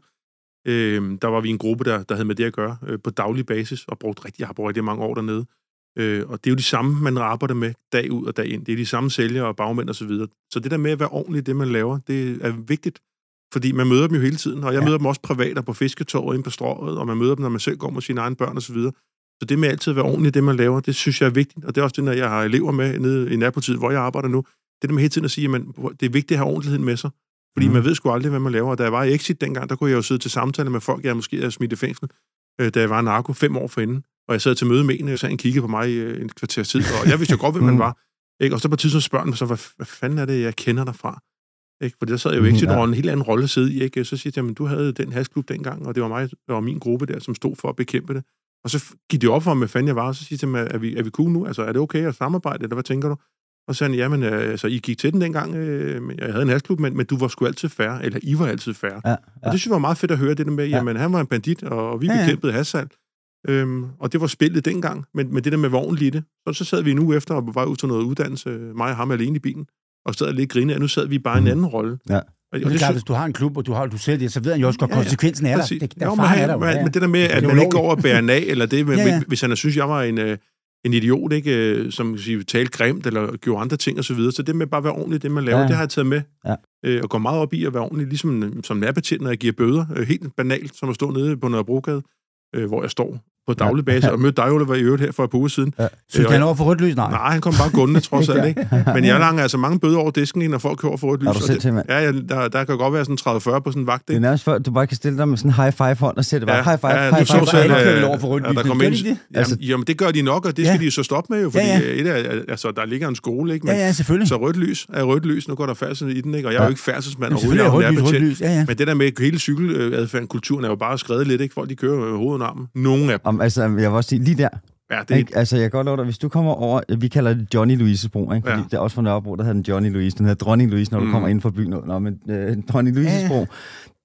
øh, der var vi en gruppe, der, der havde med det at gøre øh, på daglig basis, og brugt rigtig, jeg har brugt rigtig mange år dernede. Øh, og det er jo de samme, man arbejder med dag ud og dag ind. Det er de samme sælgere og bagmænd og så videre. Så det der med at være ordentlig det, man laver, det er vigtigt. Fordi man møder dem jo hele tiden, og jeg ja. Møder dem også privat og på fisketorvet inde på strået, og man møder dem, når man selv går med sine egne børn og så videre. Så det med altid at være ordentlig i det, man laver, det synes jeg er vigtigt. Og det er også det, når jeg har elever med nede i nærpolitiet, hvor jeg arbejder nu. Det der med hele tiden at sige, at det er vigtigt at have ordentligheden med sig. Fordi mm. Man ved sgu aldrig, hvad man laver. Og da jeg var i Exit dengang, der kunne jeg jo sidde til samtale med folk, jeg måske havde smidt i fængsel, øh, da jeg var narko fem år forinden. Og jeg sad til møde med en, og så han kiggede på mig i øh, en kvarters tid, og jeg vidste jo godt, hvem man Mm. var. Ikke? Og så på et tidspunkt spørger han så, hvad, hvad fanden er det, jeg kender dig fra? Ikke? For der sad jeg jo ikke til ja. en helt anden rolle sidde i. Ikke? Så siger jeg, men du havde den hasklub dengang, og det var mig og min gruppe der, som stod for at bekæmpe det. Og så gik det op for mig, hvad fanden jeg var, og så siger jeg mig, er vi, er vi cool nu? Altså, er det okay at samarbejde, eller hvad tænker du? Og så sagde han, jamen, øh, altså, I gik til den dengang, øh, jeg havde en hasklub, men, men du var sgu altid færre, eller I var altid færre. Ja, Og det synes jeg var meget fedt at høre, det der med, Ja. jamen, han var en bandit, og vi Ja, ja. bekæmpede hassalg. Øhm, og det var spillet dengang, men, men det der med vognen lige det. Så, så sad vi uge efter og var ud til noget uddannelse, mig og ham alene i bilen, og sad og lidt grine, og nu sad vi bare i en Mhm. anden rolle. Ja. Og, Og det er klart, hvis du har en klub, og du, har, du selv det, så ved han jo også godt, Ja, ja. konsekvensen er der. Det, der jo, men, er der jo. men, men det der med, at man ikke går over og bærer af, eller det, men, Ja, ja. hvis han synes, jeg var en, øh, en idiot, ikke, øh, som sige, talte grimt, eller gjorde andre ting osv., så, videre. så det med bare at være ordentlig, det man laver, Ja, ja. ja. det har jeg taget med. Ja. Øh, og går meget op i at være ordentlig, ligesom som nærbetjent, når jeg giver bøder. Øh, helt banalt, som at stå nede på Nørrebrogade, øh, hvor jeg står på daglig basis, og mødte dig, Oliver, i øvrigt her for et par uger siden. Så Øh, og han over for rødt lys? Nej. Nej, han kom bare gående, trods alt, ikke? Men jeg langer altså mange bøder over disken, når folk kører over for rødt lys. Er du og selv til, mand? Ja, ja der, der kan godt være sådan 30-40 på sådan en vagt, Det er ikke? nærmest før, du bare kan stille dig med sådan en high five hånd og sætte bare Ja, high five, ja, high du så five. selv, øh, over for rødt ja, lys der nu. kom ind, jamen, Altså- jamen, det gør de nok, og det skal Ja. de så stoppe med jo, fordi Ja, ja, ja. ja. Et af, altså, der ligger en skole, ikke? Men, Ja, ja, selvfølgelig. Så rødt lys er rødt lys, nu går der færdsel i den, ikke? Og jeg er Ja. jo ikke færdselsmand overhovedet, er er. Ja, ja. Men det der med hele cykeladfærden, kulturen er jo bare skrevet lidt, ikke? Folk de kører med hovedet under armen. Nogle af dem. Om, altså, jeg vil også sige, lige der, Ja, det er ikke? altså, jeg kan godt love dig, hvis du kommer over, vi kalder det Johnny Louise's bro, ikke? Fordi Ja. det er også fra Nørrebro, der hedder den Johnny Louise, den hedder Dronning Louise, når du Mm. kommer ind for byen. Nå, men øh, Dronning Louise's Ja, bro,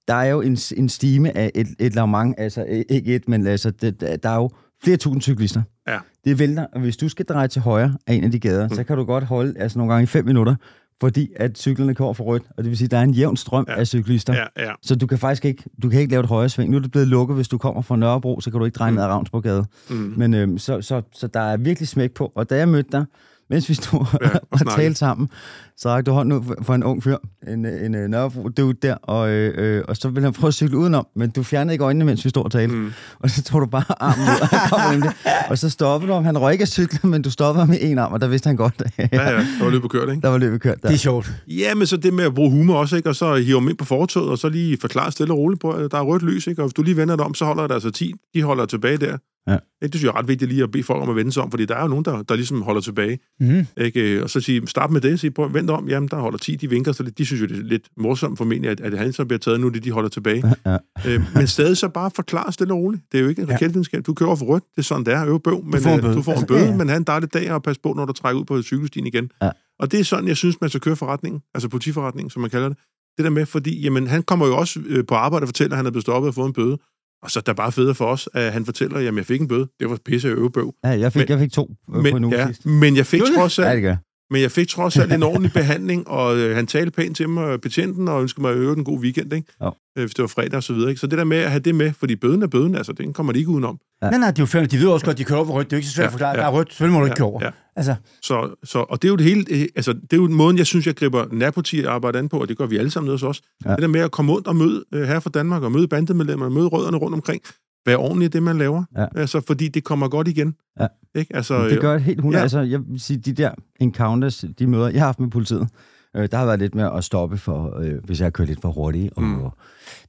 der er jo en, en stime af et, et lavmang, altså ikke et, men altså, det, der er jo flere tusind cyklister. Ja. Det vælter, og hvis du skal dreje til højre af en af de gader, mm. så kan du godt holde altså nogle gange i fem minutter, fordi at cyklerne kører for rødt, og det vil sige, at der er en jævn strøm Ja. af cyklister. Ja, ja. Så du kan faktisk ikke, du kan ikke lave et højre sving. Nu er det blevet lukket, hvis du kommer fra Nørrebro, så kan du ikke dreje Mm. ned ad Ravnsborgade. Mm. Men øhm, så, så, så der er virkelig smæk på. Og da jeg mødte dig, mens vi stod Ja, og og talte sammen, så rakte du hånden ud for, en ung fyr, en, øh, en, en Nørrebro dude der, og, øh, øh, og så ville han prøve at cykle udenom, men du fjernede ikke øjnene, mens vi stod og talte. Mm. Og så tog du bare armen ud, og. Og så stoppede du ham. Han røg ikke af cyklen, men du stoppede ham med en arm, og der vidste han godt, at Ja, ja, der var løbet kørt, ikke? der var løbet kørt der. Det er sjovt. Ja, men så det med at bruge humor også, ikke? Og så hive dem ind på fortoget, og så lige forklare stille og roligt på, at der er rødt lys, ikke? Og hvis du lige vender dig om, så holder der altså 10. De holder tilbage der. Ja. Ikke? Det synes jeg er ret vigtigt lige at bede folk om at vende sig om, fordi der er jo nogen, der, der ligesom holder tilbage. Mm-hmm. Ikke? Og så sige, start med det, sige, prøv, vent om, jamen der holder 10, de vinker så. De synes jo, det er lidt morsomt formentlig, at, at han så bliver taget nu, det de holder tilbage. Ja. øh, men stadig så bare forklare stille og roligt. Det er jo ikke en raketvidenskab. Du kører for rødt, det er sådan, det er. Øve bøv, men får en øh, bøde. du får en Altså, bøde, ja, ja. men have en dejlig dag, og pas på, når du trækker ud på cykelstien igen. Ja. Og det er sådan, jeg synes, man skal køre forretningen, altså politiforretningen, som man kalder det. Det der med, fordi jamen, han kommer jo også øh, på arbejde og fortæller, at han er blevet stoppet og fået en bøde. Og så er det bare federe for os, at han fortæller, jamen jeg fik en bøde. Det var pisse øvebøv. Ja, jeg fik, Men- jeg fik to øh, på en Men, uge ja, sidst. men jeg fik trods Ja, alt, jeg. Men jeg fik trods alt en ordentlig behandling, og øh, han talte pænt til mig, betjenten, og ønskede mig at øve en god weekend, ikke? Jo. Øh, hvis det var fredag og så videre. Ikke? Så det der med at have det med, fordi bøden er bøden, altså, den kommer de ikke udenom. Ja. Nej, nej, det er jo færdigt. De ved også godt, at de kører over rødt. Det er jo ikke så svært Ja, at forklare. ja. Der er rødt. Selvfølgelig må du ikke Ja, køre over. ja. Altså, Så, så, og det er jo det hele, øh, altså, det er jo måden, jeg synes, jeg griber nærpoliti arbejde an på, og det gør vi alle sammen nede hos os. Ja. Ja. Det der med at komme rundt og møde øh, her fra Danmark, og møde bandemedlemmer, møde rødderne rundt omkring, være ordentlig i det, man laver. Ja. Altså, fordi det kommer godt igen. Ja. Ikke? Altså, Det gør det helt 100. Ja. Altså, jeg vil sige, de der encounters, de møder, jeg har haft med politiet, øh, der har været lidt med at stoppe, for, øh, hvis jeg har kørt lidt for hurtigt, og Mm.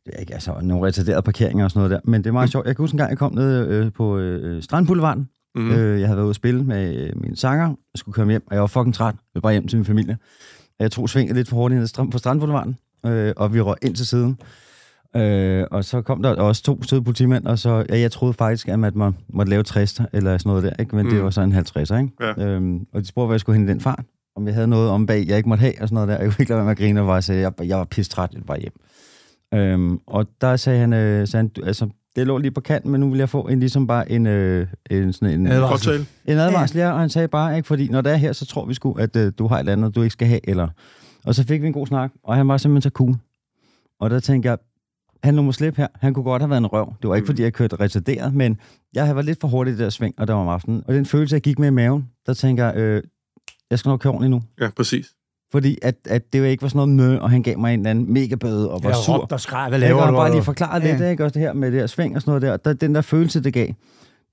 det er ikke, altså, nogle retarderede parkeringer og sådan noget der. Men det er meget Mm. sjovt. Jeg kan huske en gang, jeg kom ned øh, på øh, Strandboulevarden. mm. Øh, jeg havde været ude at spille med øh, min sanger. Jeg skulle komme hjem, og jeg var fucking træt. Jeg ville bare hjem til min familie. Jeg tog svinget lidt for hurtigt ned på Strandboulevarden, øh, og vi røg ind til siden. Øh, og så kom der også to søde politimænd, og så, ja, jeg troede faktisk, at man må, måtte lave 60 eller sådan noget der, ikke? men mm. Det var så en 50'er, ikke? Ja. Øhm, og de spurgte, hvad jeg skulle hente den fart, om jeg havde noget om bag, jeg ikke måtte have, og sådan noget der. Jeg kunne ikke lade være med at grine, og bare sagde, jeg, jeg var pistræt, jeg var hjem. Øhm, og der sagde han, øh, sagde han, du- altså, det lå lige på kanten, men nu vil jeg få en, ligesom bare en, øh, en, sådan en, Advarsel. Påtale. en advarsel, ja. og han sagde bare, ikke, fordi når det er her, så tror vi sgu, at øh, du har et eller andet, du ikke skal have, eller... Og så fik vi en god snak, og han var simpelthen så cool. Og der tænkte jeg, han lå mig slippe her. Han kunne godt have været en røv. Det var ikke, Mm. fordi jeg kørte retarderet, men jeg var lidt for hurtig i det der sving, og der var om aftenen. Og den følelse, jeg gik med i maven, der tænker jeg, øh, jeg skal nok køre ordentligt nu. Ja, præcis. Fordi at, at det jo ikke var sådan noget mø, og han gav mig en eller anden mega bøde og var jeg sur. råbte og skreg. Hvad Jeg laver kan du? bare lige forklare Ja. lidt, ikke? Også det her med det her sving og sådan noget der. der. Den der følelse, det gav,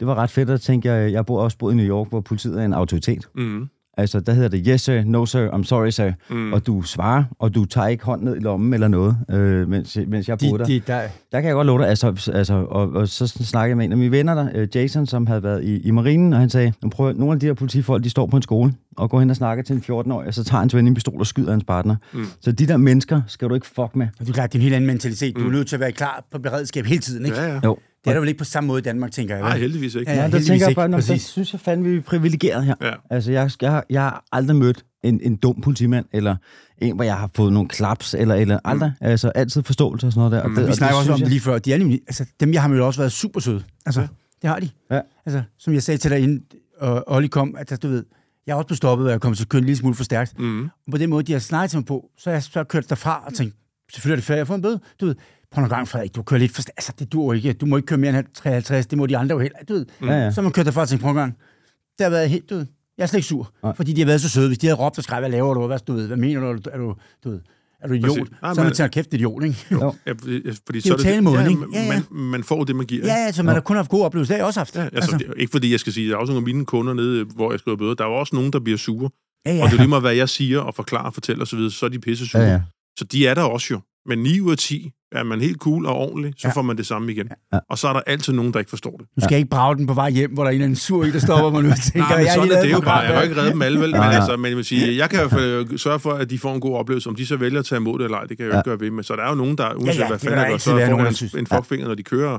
det var ret fedt at tænke, jeg, jeg bor også boet i New York, hvor politiet er en autoritet. Mm, Altså, der hedder det, yes sir, no sir, I'm sorry sir. mm. Og du svarer, og du tager ikke hånd ned i lommen eller noget, øh, mens, mens jeg bor der. De, de, der, Der kan jeg godt love dig, altså, altså og, og så snakkede jeg med en af mine venner der, øh, Jason, som havde været i, i marinen, og han sagde, "Nu prøv, nogle af de her politifolk, de står på en skole, og går hen og snakker til en 14-årig, og så tager hans ven en pistol og skyder hans partner. Mm. Så de der mennesker skal du ikke fuck med. det er klart, det er en helt anden mentalitet. Du er Mm. nødt til at være klar på beredskab hele tiden, ikke? Ja, ja. Jo. Det er der vel ikke på samme måde i Danmark, tænker jeg. Nej, heldigvis ikke. Ja, Ja, der heldigvis tænker jeg bare, når, der synes jeg fandme, vi er privilegeret her. Ja. Altså, jeg, jeg, jeg har aldrig mødt en, en dum politimand, eller en, hvor jeg har fået nogle klaps, eller, eller aldrig. Altså, altid forståelse og sådan noget der. Og Mm. det, Vi og snakker også om det lige før. De er nemlig, altså, dem, jeg har mødt, også været super søde. Altså, Ja. det har de. Ja. Altså, som jeg sagde til dig, inden og Olli kom, at du ved, jeg er også blevet stoppet, og jeg kom til at køre en lille smule for stærkt. Mm. Og på den måde, de har snakket til mig på, så har jeg så kørt derfra og tænkt, selvfølgelig er det fair, jeg får en bøde. Du ved, prøv nogle gange, Frederik, du kører lidt for... Altså, det dur ikke. Du må ikke køre mere end 53, det må de andre jo heller. Du ved, Ja, ja. så man kørt derfra og tænkt, prøv en gang, det har været helt, du ved, jeg er slet ikke sur, Nej. fordi de har været så søde. Hvis de havde råbt og skrevet, hvad laver du, hvad, du ved, hvad mener du, er du, er du, du ved, er du idiot? Præcis. Nej, så man at kæft idiot, ikke? Jo. Ja, fordi, fordi Det er jo talemåden, ja, ikke? man- Ja, ja. Man, man får det, man giver. Ja, altså, man har kun haft gode oplevelser, det har jeg også haft. Ja, altså, altså. Det, ikke fordi jeg skal sige, der er også nogle af mine kunder nede, hvor jeg skriver bøder, der er jo også nogen, der bliver sure. ja, ja. Og det er lige meget, hvad jeg siger og forklarer og fortæller osv., så er de pisse sure. Ja, ja. Så de er der også jo. Men 9 ud af 10 er man helt cool og ordentlig, så Ja. ja. får man det samme igen. Ja. Og så er der altid nogen, der ikke forstår det. Nu skal jeg ikke brage den på vej hjem, hvor der er en eller anden sur i, der stopper mig nu og tænker, Nej, men sådan er det jo bare. Jeg jo ikke redde dem alle, vel? Men, altså, men jeg vil sige, jeg kan fald sørge for, at de får en god oplevelse. Om de så vælger at tage imod det eller ej, det kan jeg jo Ja. ikke gøre ved. Men så der er jo nogen, der, uanset ja, hvad det kan fanden der gør, så får der en, synes. en fuckfinger, når de kører.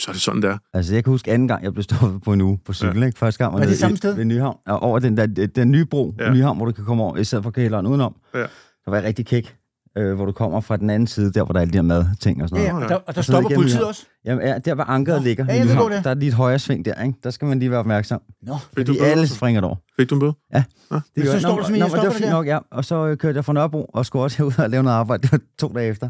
Så er det sådan, der. Altså, jeg kan huske anden gang, jeg blev stoppet på en uge på cykel, ja. ikke? Første gang var Var det samme sted? ved Nyhavn. Og over den, der, den nye bro ja. Ja. i Nyhavn, hvor du kan komme over, i stedet for kælderen udenom. Ja. Der var jeg rigtig kæk, øh, hvor du kommer fra den anden side, der hvor der er alle de her madting og sådan Ja, noget. ja, og der, og der Og stopper igennem politiet her. også. Jamen, ja, der hvor ankeret Nå, ligger ja, jeg ved, det er. der er lige et højre sving der, ikke? Der skal man lige være opmærksom. Nå, Fik du Fordi en bøde? alle springer over. Fik du en bøde? Det Men gør så står nå, simpelthen, jeg men det var stopper det nok, ja. Og så øh, kørte jeg fra Nørrebro og skulle også herud og lave noget arbejde. Det var to dage efter.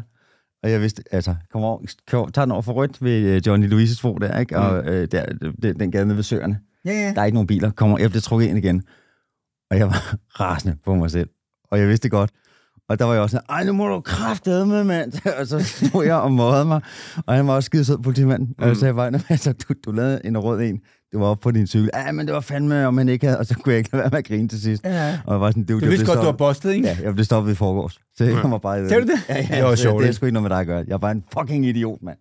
Og jeg vidste, altså, kom over, kom, tager den over for rødt ved øh, Johnny Louises bro der, ikke? Og øh, der, den, den gade nede ved søerne. ja, ja. Der er ikke nogen biler. Kommer, jeg blev trukket ind igen. Og jeg var rasende på mig selv. Og jeg vidste det godt. Og der var jeg også sådan, ej, nu må du kraftede med, mand. og så stod jeg og mådede mig. Og han var også skide sød politimand. Mm. Og jeg sagde bare, "Nå, altså, du, du lavede en rød en. Du var oppe på din cykel. Ja, men det var fandme, om man ikke havde. Og så kunne jeg ikke lade være med at grine til sidst. ja. Og jeg var sådan, det, Du det vidste godt, du var så- bustet, ikke? Ja, jeg blev stoppet i forgårs. Så jeg Ja. var bare du det? Ja, ja, Det var så sjovt, Det er sgu ikke noget med dig at gøre. Jeg er bare en fucking idiot, mand.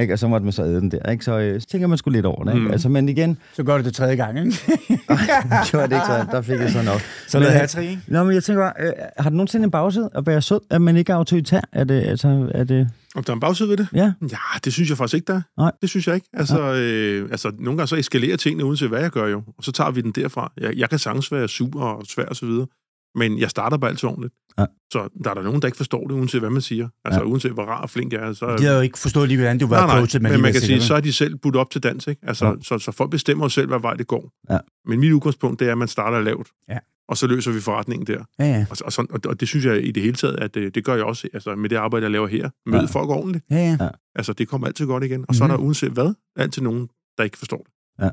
Ikke? Og så måtte man så æde den der. Ikke? Så, øh, så tænker man sgu lidt over det. Ikke? Mm. Altså, men igen, Så gør du det tredje gang, ikke? det det ikke så, der fik jeg så nok. Så lavede øh, jeg tre, ikke? Nå, men jeg tænker bare, øh, har du nogensinde en bagside at være sød, at man ikke er autoritær? Er det, altså, er det, Om der er en bagside ved det? ja? Ja, det synes jeg faktisk ikke, der er. Nej. Det synes jeg ikke. Altså, øh, altså, nogle gange så eskalerer tingene, uanset hvad jeg gør jo. Og så tager vi den derfra. Jeg, jeg kan sagtens være sur og svær og så videre. Men jeg starter bare altid ordentligt. Ja. Så der er der nogen, der ikke forstår det, uanset hvad man siger. Altså, Ja. uanset hvor rar og flink jeg er. Så, De havde jo ikke forstået lige, hvordan du var nej, approachet, men lige man kan sige, så er de selv budt op til dans, ikke? Altså, Ja. så, så folk bestemmer jo selv, hvad vej det går. Ja. Men mit udgangspunkt, det er, at man starter lavt. Ja. Og så løser vi forretningen der. Ja, ja. Og, og, sådan, og, og det synes jeg i det hele taget, at det, det gør jeg også altså, med det arbejde, jeg laver her. Møde Ja. ja. folk ordentligt. Ja, ja. Altså, det kommer altid godt igen. Og så er Mhm. der uanset hvad, altid nogen, der ikke forstår det.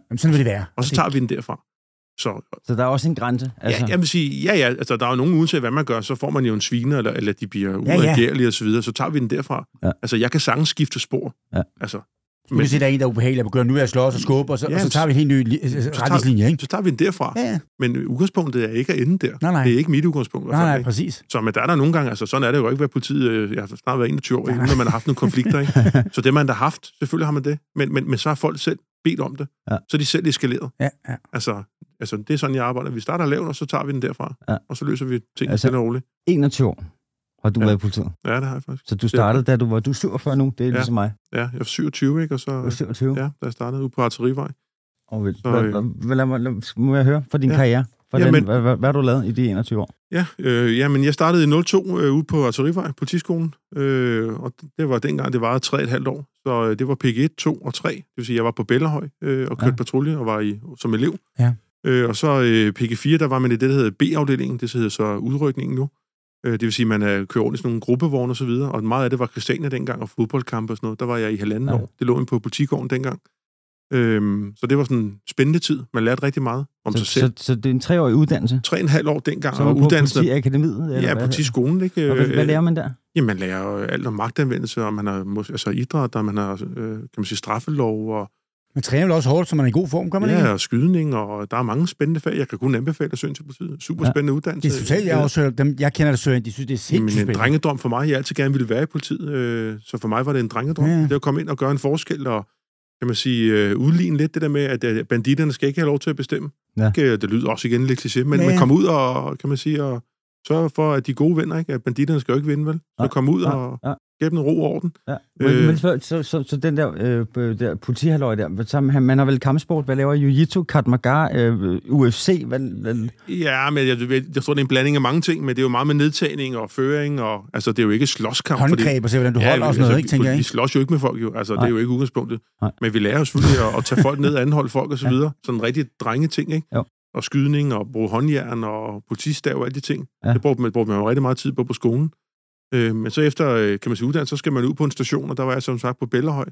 Jamen, sådan vil det være. Og så tager vi den derfra. Så Så der er også en grænse. Altså, ja, jeg vil sige, ja, ja, altså, der er jo nogen, uanset hvad man gør, så får man jo en sviner, eller, eller de bliver ja. ureagerlige og så videre, så tager vi den derfra. Ja. Altså, jeg kan sagtens skifte spor. Ja. Altså, vil se, der er en, der er ubehagelig at begynde nu at slå os og skubbe, og så, Ja, og så tager vi en helt ny retningslinje, ikke? så tager vi den derfra. Ja, ja. Men udgangspunktet er ikke at ende der. Nej, nej. Det er ikke mit udgangspunkt. Nej, nej, ikke? præcis. Så men der er der nogle gange, altså sådan er det jo ikke ved politiet. øh, Jeg har snart været 21 år, uden at man har haft nogle konflikter. Ikke? Så det man der har haft, selvfølgelig har man det. Men, men, men så har folk selv bedt om det. Ja. Så er de selv eskaleret. Ja, ja. Altså, altså, det er sådan, jeg arbejder. Vi starter lavt, og så tager vi den derfra. Ja. Og så løser vi tingene Altså- stille og roligt. 21 år har du Ja. været i politiet. Ja, det har jeg faktisk. Så du startede, da du var du er 47 nu. Det er Ja. ligesom mig. Ja, jeg var 27, ikke? Og så, Du er 27. ja, da jeg startede ude på Artillerivej. Og hvad, Så, øh, lad lad, må jeg høre fra din Ja. karriere? Hvordan, Jamen- hvad, hvad, hvad, har du lavet i de 21 år? Ja, øh, ja, men jeg startede i 02 øh, ude på Artillerivej, politiskolen. Øh, og det var dengang, det varede 3,5 år. Så øh, det var PG1, 2 og 3. Det vil sige, jeg var på Bellerhøj øh, og kørte Ja. ja. patrulje og var i, som elev. Ja. Øh, og så øh, PG4, der var man i det, der hedder B-afdelingen. Det hedder så udrykningen nu. Øh, det vil sige, man øh, kører rundt i sådan nogle gruppevogne og så videre. Og meget af det var Christiania dengang, og fodboldkampe og sådan noget. Der var jeg i halvanden Ja. år. Det lå inde på politigården dengang. Øhm, så det var sådan en spændende tid. Man lærte rigtig meget om sig Så, selv. så, så det er en treårig uddannelse? Tre og en halv år dengang, Så er man på uddannelsen... politiakademiet? Eller Ja, hvad? politiskolen, ikke? Og hvad, hvad Øh, lærer man der? Jamen, man lærer alt om magtanvendelse, og man har altså idræt, og man har, øh, kan man sige, straffelov, og, Man træner vel også hårdt, så man er i god form, gør man ja, ikke? og skydning, og der er mange spændende fag. Jeg kan kun anbefale at søge til politiet. Super Ja. spændende uddannelse. Det er totalt, jeg også dem, jeg kender det søren, de synes, det er sindssygt Men en spændende. for mig, jeg altid gerne ville være i politiet, øh, så for mig var det en drengedrøm. Ja. Ja. Det at komme ind og gøre en forskel, og kan man sige, øh, udligne lidt det der med, at øh, banditterne skal ikke have lov til at bestemme. Ja. Ikke, Det lyder også igen lidt kliché, men Ja, man ja. kommer ud og, kan man sige, og sørge for, at de gode vinder, ikke? At banditterne skal jo ikke vinde, vel? Så Nej, komme ud ja, og ja. En ro og orden. Ja. Men, Øh. men så, så, så, så den der, øh, der politihalløj der, så, man har vel kampsport, hvad laver Jiu-Jitsu, Krav Maga, øh, UFC, hvad, hvad, Ja, men jeg, jeg, tror, det er en blanding af mange ting, men det er jo meget med nedtagning og føring, og altså, det er jo ikke slåskamp. fordi- Håndgreb og se, hvordan du holder og sådan noget, ikke, tænker jeg, vi, slås jo ikke med folk, jo. Altså, det er jo ikke udgangspunktet. Nej. Men vi lærer jo selvfølgelig at, at tage folk ned og anholde folk og så videre. Sådan en rigtig drenge ting, ikke? Jo. Og skydning og bruge håndjern og politistav og alle de ting. Ja. Ja. Det brugte man, brugte man jo rigtig meget tid på på skolen. Øh, men så efter, øh, kan man sige, uddannelse, så skal man ud på en station, og der var jeg som sagt på Bellerhøj.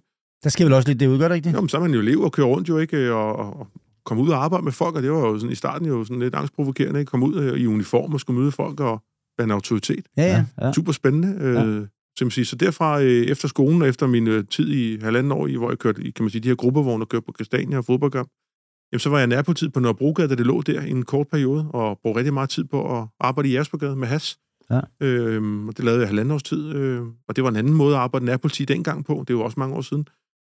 Der sker vel også lidt det ud, gør det ikke det? Jo, men så er man jo elev og kører rundt jo, ikke? Og, og, og komme ud og arbejde med folk, og det var jo sådan, i starten jo sådan lidt angstprovokerende, ikke? Komme ud øh, i uniform og skulle møde folk og være en autoritet. Ja, ja. Ja. Super spændende. Øh, Ja. Sige. så derfra, øh, efter skolen, og efter min øh, tid i halvanden år, i, hvor jeg kørte i, kan man sige, de her gruppevogne og kørte på Kastania og fodboldkamp, jamen, så var jeg nærpolitiet på Nørrebrogade, da det lå der i en kort periode, og brugte rigtig meget tid på at arbejde i Jaspergade med has. Ja. Øhm, og det lavede jeg halvanden års tid, øh, og det var en anden måde at arbejde nærpoliti dengang på. Det var også mange år siden.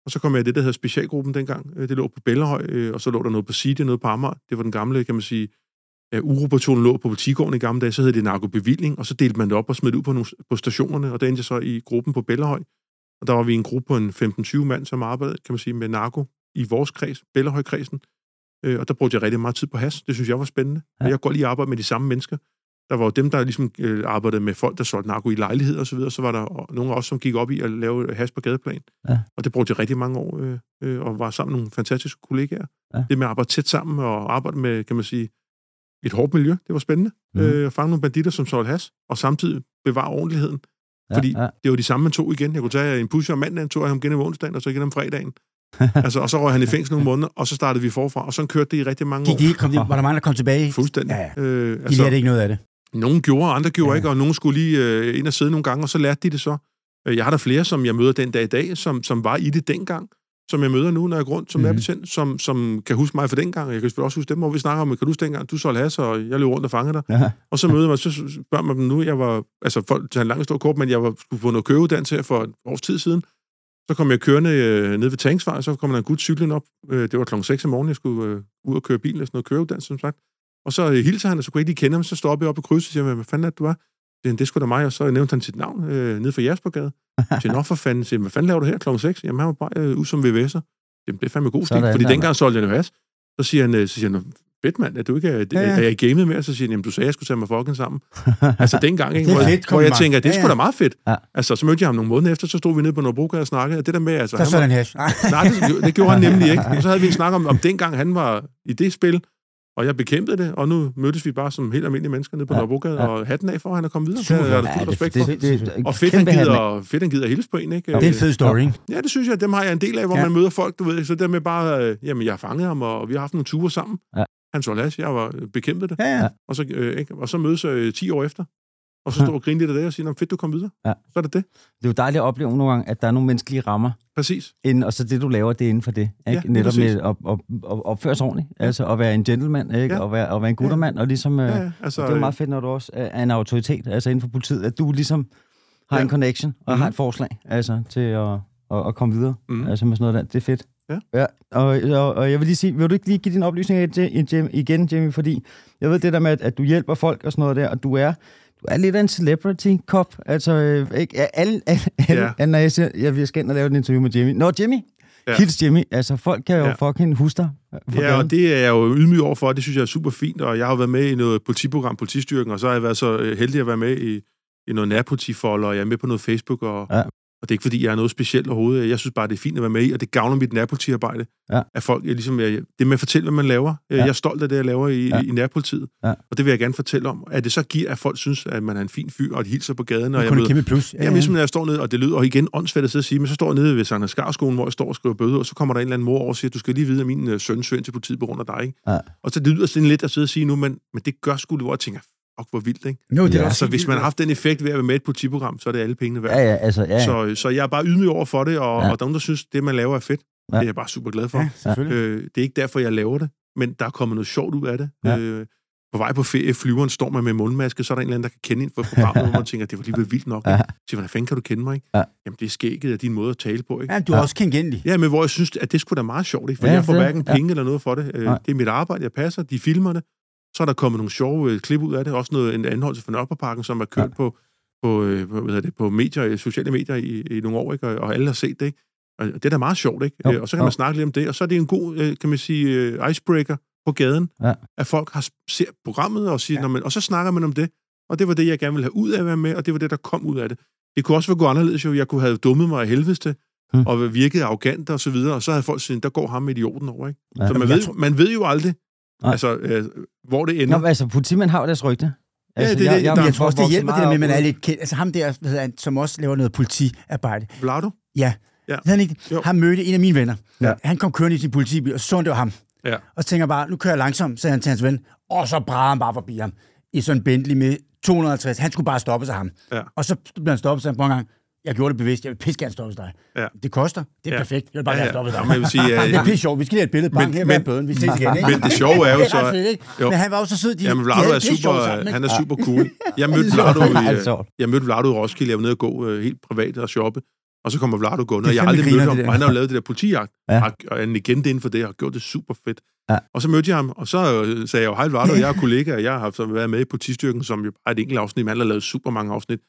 Og så kom jeg i det, der hedder Specialgruppen dengang. Øh, Det lå på Bellerhøj, øh, og så lå der noget på Sidia, noget på Amager. Det var den gamle, kan man sige, ja, uropatronen lå på politigården i gamle dage, så hed det narkobevilling, og så delte man det op og smed det ud på, nogle, på stationerne, og der endte jeg så i gruppen på Bellerhøj. Og der var vi en gruppe på en 15-20 mand, som arbejdede, kan man sige, med narko i vores kreds, Bellerhøj-kredsen. Øh, og der brugte jeg rigtig meget tid på has. Det synes jeg var spændende. Ja. Jeg kunne godt lide at arbejde med de samme mennesker. Der var jo dem, der ligesom øh, arbejdede med folk, der solgte narko i lejligheder og så videre. Så var der nogle af os, som gik op i at lave has på gadeplan. Ja. Og det brugte jeg rigtig mange år, øh, øh, og var sammen med nogle fantastiske kollegaer. Ja. Det med at arbejde tæt sammen og arbejde med, kan man sige, et hårdt miljø. Det var spændende. Mm. Øh, at fange nogle banditter, som solgte has, og samtidig bevare ordentligheden. Ja, Fordi ja. det var de samme, man tog igen. Jeg kunne tage en pusher om mandagen, tog jeg ham igen om onsdagen, og så igen om fredagen. altså, og så røg han i fængsel nogle måneder, og så startede vi forfra, og så kørte det i rigtig mange Gik år. de, kom de, var der mange, der kom tilbage? Fuldstændig. Ja, Øh, De altså, lærte ikke noget af det. Nogle gjorde, andre gjorde Ja. ikke, og nogle skulle lige øh, ind og sidde nogle gange, og så lærte de det så. Øh, Jeg har der flere, som jeg møder den dag i dag, som, som var i det dengang, som jeg møder nu, når jeg går rundt som mm. nærbetjent, som, som kan huske mig fra dengang. Jeg kan også huske dem, hvor vi snakker om, kan du huske dengang, du solgte has, og jeg løb rundt og fangede dig. Ja. Og så møder man, så spørger man dem nu, jeg var, altså folk til en lang stor kort, men jeg var skulle på noget køreuddannelse her for et års tid siden. Så kom jeg kørende øh, ned ved Tanksvej, så kom der en gut cyklen op. Øh, det var klokken 6 om morgenen, jeg skulle øh, ud og køre bil og sådan noget køreuddannelse, som sagt. Og så øh, hilser han, og så kunne jeg ikke lige kende ham, så stoppede jeg op på krydset og siger, hvad fanden er det, du er? Det, det er sgu da mig, og så nævnte han sit navn øh, nede for Jaspergade. Jeg siger, nå for fanden, siger, hvad fanden laver du her klokken 6? Jamen, han var bare øh, ud som VVS'er. Jamen, det er fandme god stil, Sådan fordi dengang solgte jeg jo has. Så siger han, øh, så siger han fedt mand, at du ikke er, Ja, ja. er jeg i gamet mere? Så siger han, jamen, du sagde, jeg skulle tage mig fucking sammen. altså dengang, ikke? Det hvor, fedt hvor jeg tænker, det er Ja, sgu ja. da meget fedt. Ja. Altså, så mødte jeg ham nogle måneder efter, så stod vi nede på Nørrebrogade og snakkede. Og det der med, altså, Der han så var, han hash. Nej, det, det gjorde han nemlig ikke. Så havde vi en snak om, om dengang han var i det spil, og jeg bekæmpede det, og nu mødtes vi bare som helt almindelige mennesker nede på Ja, Nørrebrogade, ja. og hatten af for, at han er kommet videre. Super. Det er Ja, det, respekt det, det, det, det, Og fedt han, gider, fedt, han gider hilse på en, ikke? Det er en fed story, ikke? Ja, det synes jeg, dem har jeg en del af, hvor Ja. man møder folk, du ved. Så der med bare, øh, jamen, jeg har fanget ham, og vi har haft nogle ture sammen. Ja. Han så las, jeg var øh, bekæmpet det. Ja, ja. Og så, øh, ikke? og så mødes øh, 10 år efter. Og så Ja. står og grine lidt af det og siger, "Nå, fedt, du kom videre. Ja. Så er det det. Det er jo dejligt at opleve nogle gange, at der er nogle menneskelige rammer, Præcis. inden, og så det, du laver, det er inden for det. Ikke? Ja, Netop præcis. med at, at, at opføre sig ordentligt. Altså at være en gentleman, ikke? Ja. Og, være, og være en guttermand, og ligesom... Ja, Ja, ja, altså, det er jo meget fedt, når du også er en autoritet, altså inden for politiet, at du ligesom har Ja. en connection og Mhm. har et forslag, altså til at, at, at komme videre, Mhm. altså med sådan noget der. Det er fedt. Ja. ja og, og, og, jeg vil lige sige, vil du ikke lige give din oplysning igen, Jamie, fordi jeg ved det der med, at, at du hjælper folk og sådan noget der, og du er, er lidt af en celebrity cop, altså øh, ikke, alle, alle, alle Ja. når jeg siger, jeg vil skal ind og lave et interview med Jamie. Nå, Jamie, Ja. hils Jamie, altså folk kan jo Ja. fucking huske dig. Ja, gaden. og det er jeg jo ydmyg over for, det synes jeg er super fint, og jeg har været med i noget politiprogram, Politistyrken, og så har jeg været så øh, heldig at være med i, i noget nærpolitifolder, og jeg er med på noget Facebook, og, Ja. Og det er ikke fordi, jeg er noget specielt overhovedet. Jeg synes bare, det er fint at være med i, og det gavner mit nærpolitiarbejde. Ja. At folk, jeg, ligesom, jeg, det med at fortælle, hvad man laver. Ja. Jeg er stolt af det, jeg laver i, Ja. i nærpolitiet, Ja. og det vil jeg gerne fortælle om. At det så giver, at folk synes, at man er en fin fyr, og de hilser på gaden, og Det jeg er møder, kæmpe plus. Ja, ja. ligesom når jeg står nede, og det lyder, og igen åndssvagt at sidde og sige, men så står jeg nede ved Sankt Skarskolen, hvor jeg står og skriver bøder, og så kommer der en eller anden mor over og siger, du skal lige vide, at min øh, søn søger til politiet på grund af dig. Ikke? Ja. Og så det lyder sådan lidt at sidde og sige nu, men, men det gør sgu det, hvor jeg tænker, fuck, hvor vildt, ikke? Jo, det er Ja. også Altså, hvis man har haft den effekt ved at være med i et politiprogram, så er det alle pengene værd. Ja, ja, altså, ja. ja. Så, så jeg er bare ydmyg over for det, og, Ja. og der er nogen, der synes, det man laver er fedt. Ja. Det er jeg bare super glad for. Ja, selvfølgelig. Øh, det er ikke derfor, jeg laver det, men der er kommet noget sjovt ud af det. Ja. Øh, på vej på ferie, flyveren står man med mundmaske, så er der en eller anden, der kan kende ind for programmet, hvor man tænker, det var lige vildt nok. Ja. Ikke? Så hvordan fanden kan du kende mig? Ikke? Ja. Jamen, det er skægget af din måde at tale på. Ikke? Ja, du er Ja. også kendt Ja, men hvor jeg synes, at det skulle da meget sjovt, ikke? For Ja, jeg får hverken ja. penge eller noget for det. Øh, Nej. det er mit arbejde, jeg passer, de filmer det. Så er der kommet nogle sjove øh, klip ud af det. Også noget, en anholdelse fra Nørreparken, som er kørt Ja. på, på, øh, hvad hedder det, på medier, øh, sociale medier i, i nogle år, ikke? Og, og alle har set det. Ikke? Og det er da meget sjovt, ikke? Jo, Øh, og så kan jo. man snakke lidt om det. Og så er det en god, øh, kan man sige, icebreaker på gaden, Ja. at folk har ser programmet og siger, Ja. ja. og så snakker man om det. Og det var det, jeg gerne ville have ud af at være med, og det var det, der kom ud af det. Det kunne også være gået anderledes jo. Jeg kunne have dummet mig af helvedes til, Hmm. og virket arrogant og så videre, og så havde folk sagt, der går ham idioten over, ikke? Ja. Så man ved, man ved jo aldrig, Nej. altså, øh, hvor det ender. Nå, altså, politimænd har jo deres rygte. Altså, det- det- Men jeg der- tror også, det hjælper det der med, at man er lidt kendt. Altså ham der, hvad hedder han, som også laver noget politiarbejde. Vlado? Ja. Ja. Han, ikke? Han mødte en af mine venner. Ja. Han kom kørende i sin politibil, og så det var ham. Ja. Og tænker jeg bare, nu kører jeg langsomt, sagde han til hans ven. Og så brænder han bare forbi ham. I sådan en Bentley med 250. Han skulle bare stoppe sig ham. Ja. Og så blev han stoppet sig på en gang. Jeg gjorde det bevidst. Jeg vil pisse gerne stoppe dig. Ja. Det koster. Det er Ja. perfekt. Jeg vil bare Ja, gerne ja. stoppe dig. Men vil sige, øh, det er pisse sjovt. Vi skal lige have et billede. Bang, Men- her med men- bøden. Vi ses igen, ikke? Men det sjove er jo Det så... fedt, ikke? jo. Men han var jo så sød. De, Jamen, Vlado er super, sammen, han er super cool. Jeg mødte er Vlado, i, er sjovt. jeg mødte Vlado i Roskilde. Jeg var nede og gå øh, helt privat og shoppe. Og så kommer Vlado gående, er og jeg aldrig mødt griner, ham. Og han har jo lavet det der politijagt. Ja. Ja. Og er en legende inden for det, og har gjort det super fedt. Ja. Og så mødte jeg ham, og så øh, sagde jeg jo, hej Vlado, jeg er kollega, og jeg har været med i politistyrken, som jo er et enkelt afsnit, men han har lavet super mange afsnit.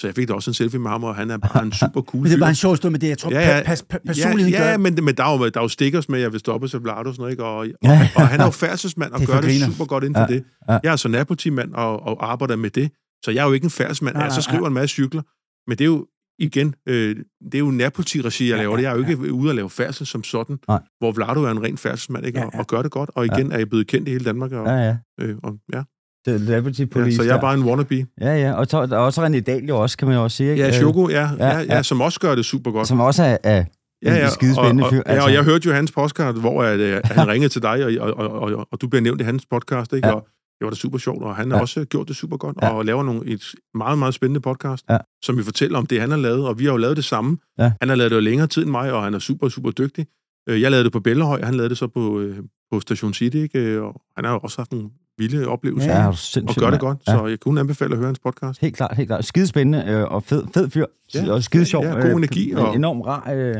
Så jeg fik da også en selfie med ham, og han er bare en super cool Men det er bare en sjov stund med det. Jeg tror, Ja, ja, ja. ja. Pas, pas, personligheden ja, ja, gør... men, men der, er jo, der er jo stickers med, at jeg vil stoppe til Vlado og sådan noget, ikke? Og, og, Ja. og, han er jo færdselsmand og Det gør det super godt inden for Ja, det. ja. Jeg er så nærpolitimand og, og arbejder med det, så jeg er jo ikke en færdselsmand. Nej, Jeg så skriver en masse cykler, men det er jo igen, øh, det er jo nærpolitiregi, jeg Ja, laver det. Jeg er jo ja, ikke ude at lave færdsel som sådan, Nej. hvor Vlado er en ren færdselsmand, ikke? Ja, Og, ja. og gør det godt. Og igen er jeg blevet kendt i hele Danmark. Og, Ja, ja. øh, og, ja. Det er Liberty ja, Police så jeg er bare en wannabe. Ja, ja. Og så, er også René Dahl jo også, kan man jo også sige. ikke? Ja, Choco, ja, ja, ja, ja, som også gør det super godt. Som også er, er Ja, ja, en skidespændende og, fyr. og, ja, og jeg hørte jo hans podcast, hvor at, øh, han ringede til dig, og, og, og, og, og du bliver nævnt i hans podcast, ikke? Ja. Og det var da super sjovt, og han har Ja. også gjort det super godt, Ja. og laver nogle, et meget, meget spændende podcast, Ja. som vi fortæller om det, han har lavet, og vi har jo lavet det samme. Ja. Han har lavet det jo længere tid end mig, og han er super, super dygtig. Øh, Jeg lavede det på Bellehøj, han lavede det så på, øh, på Station City, ikke? Øh, Og han har jo også haft nogle vilde oplevelser, Ja, og gør det godt, Ja. så jeg kunne anbefale at høre hans podcast. Helt klart, helt klart. Skide spændende øh, og fed, fed fyr. Ja. Og skide sjov. Ja, god energi, Og... og- Enormt rar. Øh,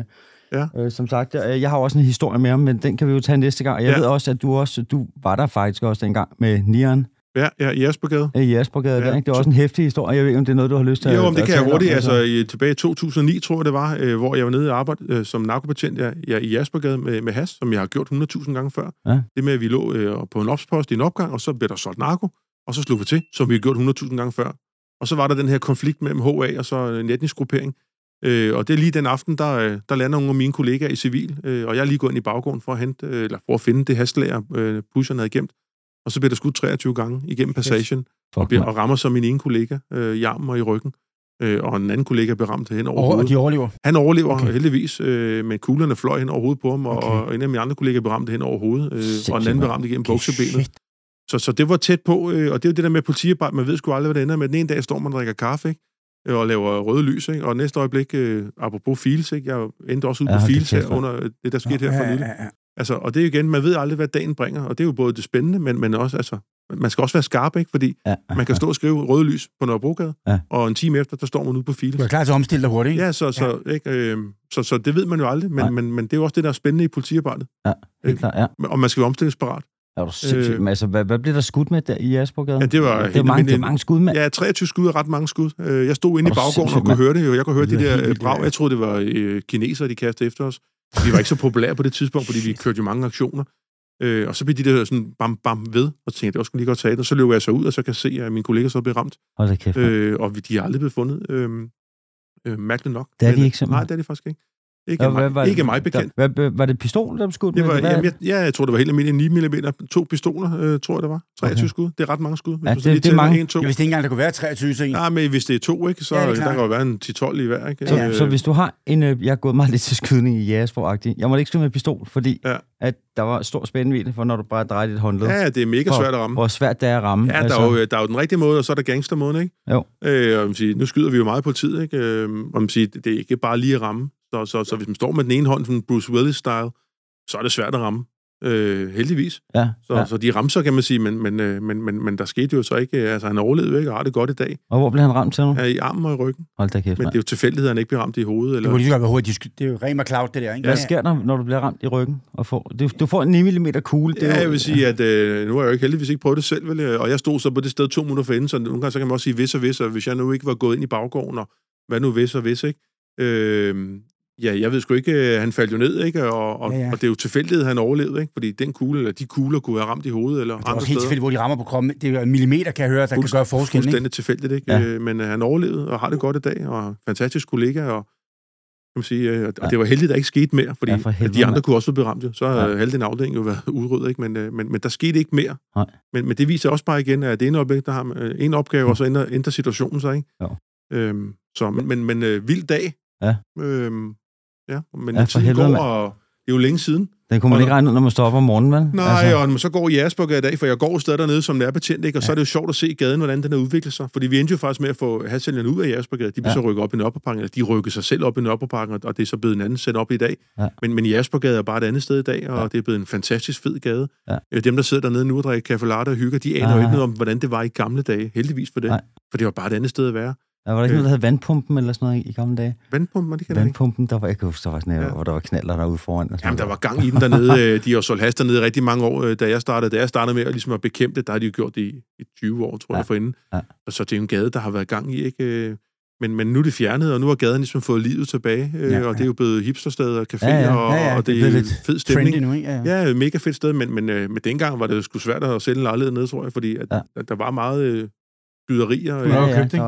Ja. øh, som sagt, jeg, jeg har også en historie med ham, men den kan vi jo tage næste gang. Jeg Ja. ved også, at du også du var der faktisk også dengang med Nieren Ja, ja, i Aspergade. i Aspergade. Ja, Ja. Det er så- også en hæftig historie. Jeg ved ikke, om det er noget, du har lyst til at Jo, det kan jeg om, hurtigt. Altså, i, tilbage i 2009, tror jeg det var, øh, hvor jeg var nede og arbejde øh, som narkopatient ja, ja, i Aspergade med, med has, som jeg har gjort 100.000 gange før. Ja. Det med, at vi lå øh, på en opspost i en opgang, og så blev der solgt narko, og så slog vi til, som vi har gjort 100.000 gange før. Og så var der den her konflikt mellem HA og så en etnisk gruppering. Øh, og det er lige den aften, der, øh, der lander nogle af mine kollegaer i civil, øh, og jeg er lige gået ind i baggrunden for at, hente, øh, eller for at finde det haslager, øh, pusherne havde gemt. Og så bliver der skudt 23 gange igennem passagen og, Fuck, bliver, og rammer så min ene kollega øh, i armen og i ryggen. Øh, og en anden kollega bliver ramt hen over Og, og hovedet. de overlever. Han overlever Okay. heldigvis, øh, men kuglerne fløj hen over hovedet på ham, og, Okay. og en af mine andre kollegaer blev ramt hen over hovedet, øh, og en anden blev ramt igennem Okay, buksebenet. Så, så det var tæt på, øh, og det er jo det der med politiarbejde, man ved sgu aldrig, hvad det ender med. Den ene dag står man og drikker kaffe, ikke? Øh, og laver røde lys, ikke? og næste øjeblik, øh, apropos Fields, ikke? jeg endte også ud Ja, på Fields her under det, der skete her for Ja, nylig. ja, ja. Altså, og det er jo igen, man ved aldrig, hvad dagen bringer, og det er jo både det spændende, men, men også, altså, man skal også være skarp, ikke? Fordi Ja, man kan stå og skrive røde lys på Nørrebrogade, Ja. og en time efter, der står man ude på Fields. Du er klar til at omstille dig hurtigt, ikke? Ja, så, så, ikke, øh, så, så det ved man jo aldrig, men, men, men det er jo også det, der er spændende i politiarbejdet. Helt klart, ja. Og man skal være omstillingsparat. Er du sindssygt, Øh. altså, hvad, hvad blev der skudt med der i Aspergade? Ja, det var det helt mange, det almindeligt. mange skud, mand. Ja, 23 skud er ret mange skud. Øh, Jeg stod inde i baggården og kunne mand? høre det. jo. Jeg kunne høre Det de der øh, brag. ja. Jeg troede, det var øh, kinesere, de kastede efter os. Vi var ikke så populære på det tidspunkt, fordi vi kørte jo mange aktioner. Øh, og så blev de der sådan bam, bam ved, og tænkte jeg, det var sgu lige godt taget. Og så løb jeg så ud, og så kan jeg se, at mine kolleger så blev ramt. Hold da kæft. Øh, og vi- de er aldrig blevet fundet. Øh, øh, mærkeligt nok. Det er de ikke simpelthen? Nej, det er de faktisk ikke. Ikke, Ja, mig, hvad var ikke det- mig bekendt. Der, hvad, var det pistol, der blev skudt Det med? var, Hvad- jamen, jeg, ja, jeg tror, det var helt almindeligt 9 mm. To pistoler, øh, tror jeg, det var. 23 Okay. skud. Det er ret mange skud. Hvis Ja, så det- lige det er mange. En, to. Jeg vidste ikke engang, der kunne være 23 ting. Nej, men hvis det er to, ikke, så Ja, det er ja, der kan jo være en 10-12 i hver. Ikke? Så, Øh, så hvis du har en... Øh, jeg er gået meget lidt til skydning i Jasper-agtigt. Jeg måtte ikke skyde med pistol, fordi Ja. at der var stor spændvidde for, når du bare drejer dit håndled. Ja, det er mega Hvor- svært at ramme. Hvor svært det er at ramme. Ja, der er, jo, der er jo den rigtige måde, og så er der gangstermåden, ikke? Jo. Øh, og man siger, nu skyder vi jo meget på tid, ikke? Øh, og man siger, det er ikke bare lige at ramme. Så, så, så hvis man står med den ene hånd, sådan Bruce Willis-style, så er det svært at ramme. Øh, heldigvis. Ja, Så, ja. ja. så de ramte så, kan man sige, men, men, øh, men, men, men der skete jo så ikke, øh, altså han overlevede jo ikke, og har det godt i dag. Og hvor blev han ramt til nu? Er i armen og i ryggen. Hold da kæft, Men det er jo tilfældighed, at han ikke bliver ramt i hovedet. Det Eller... kunne lige være sk- Det er jo ren McCloud, det der, ikke? Hvad sker der, når du bliver ramt i ryggen? Og får, du, du får en 9 mm kugle. Det er Ja, jo- jeg vil sige, at øh, nu har jeg jo ikke heldigvis ikke prøvet det selv, vel? øh, og jeg stod så på det sted to minutter forinden, så nogle gange så kan man også sige hvis og hvis, og hvis jeg nu ikke var gået ind i baggården, og hvad nu hvis og hvis, ikke? Øh, ja, jeg ved sgu ikke, øh, han faldt jo ned, ikke? Og, og, Ja, ja, ja. ja. og det er jo tilfældighed, han overlevede, ikke? Fordi den kugle, eller de kugler kunne have ramt i hovedet, eller Det er andre også helt tilfældigt, hvor de rammer på kroppen. Det er en millimeter, kan jeg høre, der kan gøre forskellen, ikke? Fuldstændig tilfældigt, ikke? Ja. Ja. Øh, men øh, han overlevede, og har det godt i dag, og fantastisk kollega, og man sige. Og det var heldigt, at der ikke skete mere, fordi Ja, for ja, helvede, de andre mand. kunne også være beramt. Jo. Så har Ja. ja. halvdelen af afdelingen jo været udryddet, ikke? Men, men, men der skete ikke mere. Nej. Men, men det viser også bare igen, at det ene øjeblik, der har man, en opgave, og så ændrer, ændrer situationen sig. Ikke? Jo. Øhm, så, men, men, men vild dag. Ja. Øhm, ja, men Ja, ja, tiden går, og det er jo længe siden. Den kunne man Og- ikke regne ud, når man står op om morgenen, vel? Nej, altså, og når man så går i Jægersborg i dag, for jeg går stadig dernede som nærbetjent, ikke? og ja. så er det jo sjovt at se gaden, hvordan den har udviklet sig. Fordi vi endte jo faktisk med at få halvsælgerne ud af Jægersborgade. De blev Ja. ja. så rykket op i Nørreparken, eller de rykkede sig selv op i Nørreparken, og det er så blevet en anden sæt op i dag. Ja. Men, men Jægersborgade er bare et andet sted i dag, og Ja. ja. det er blevet en fantastisk fed gade. Ja. Dem, der sidder dernede nu og drikker kaffe latte og hygger, de aner Ah. jo ikke noget om, hvordan det var i gamle dage. Heldigvis for det. Nej. For det var bare et andet sted at være. Der var der ikke noget, der hed vandpumpen eller sådan noget i, gamle dage? Vandpumpen, det kan. Vandpumpen, der var, jeg kan huske, der var sådan, ja. Ja. hvor der var knaller derude foran. Og sådan Jamen, der var gang i den dernede. Øh, De har jo solgt has dernede rigtig mange år, øh, da jeg startede. Da jeg startede med at, ligesom at bekæmpe det, der har de jo gjort det i, i 20 år, tror Ja. jeg, forinden. Ja. Og så det er jo en gade, der har været gang i, ikke? Øh, Men, men nu er det fjernet, og nu har gaden ligesom fået livet tilbage, øh, Ja, og det er jo blevet hipstersteder og caféer, Ja, ja. og, Ja, ja, og det det er lidt fed stemning. Nu, ikke? Ja, Ja, mega fedt sted, men, men øh, med dengang var det jo sgu svært at sælge en lejlighed ned, tror jeg, fordi at, Ja. ja. at der var meget øh, byderier. Du har jo købt, ikke?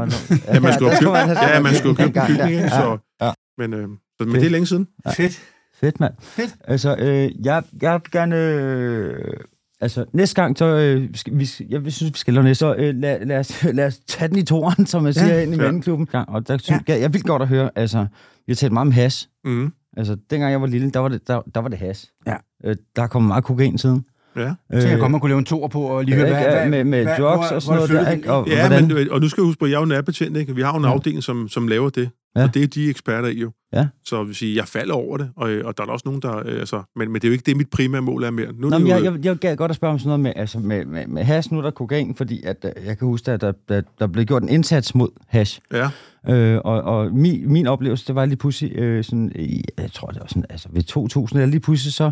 ja, man skulle købe, have- ja, man skulle købe en bygning, ja. ikke? Så, Ja. men, øh, så, men det er længe siden. Fedt. Fedt, mand. Fedt. Altså, øh, jeg, jeg vil gerne... Øh, altså, næste gang, så... Øh, skal, vi, jeg synes, vi skal lave næste. Så øh, lad, lad, os, lad os tage den i toren, som jeg siger, ja, ind i ja. venneklubben. Ja, og der synes, ja. jeg, jeg vil godt at høre, altså... Vi har talt meget om has. Mm. Altså, dengang jeg var lille, der var det, der, der var det has. Ja. Øh, der er kommet meget kokain siden. Ja. Så jeg godt, man kunne lave en toer på og lige høre, Øh, hvad, ja, hvad, med, med hvad, drugs hvor- og sådan noget er der, det ikke? Og, Ja, hvordan, men, og nu skal jeg huske på, at jeg er jo nærbetjent, ikke? Vi har jo en Ja. afdeling, som, som laver det. Ja. Og det er de eksperter i jo. Ja. Så jeg vil sige, jeg falder over det, og, og der er også nogen, der... Øh, altså, men, men det er jo ikke det, mit primære mål er mere. Nu er Nå, det men jo, jeg, jeg, jeg gad godt at spørge om sådan noget med, altså med, med, med hash. Nu er der kokain, fordi at, øh, jeg kan huske, at der, der, der blev gjort en indsats mod hash. Ja, Øh, og og min, min oplevelse, det var lige pludselig, øh, sådan, jeg tror, det var sådan, altså ved 2000, eller lige pludselig, så,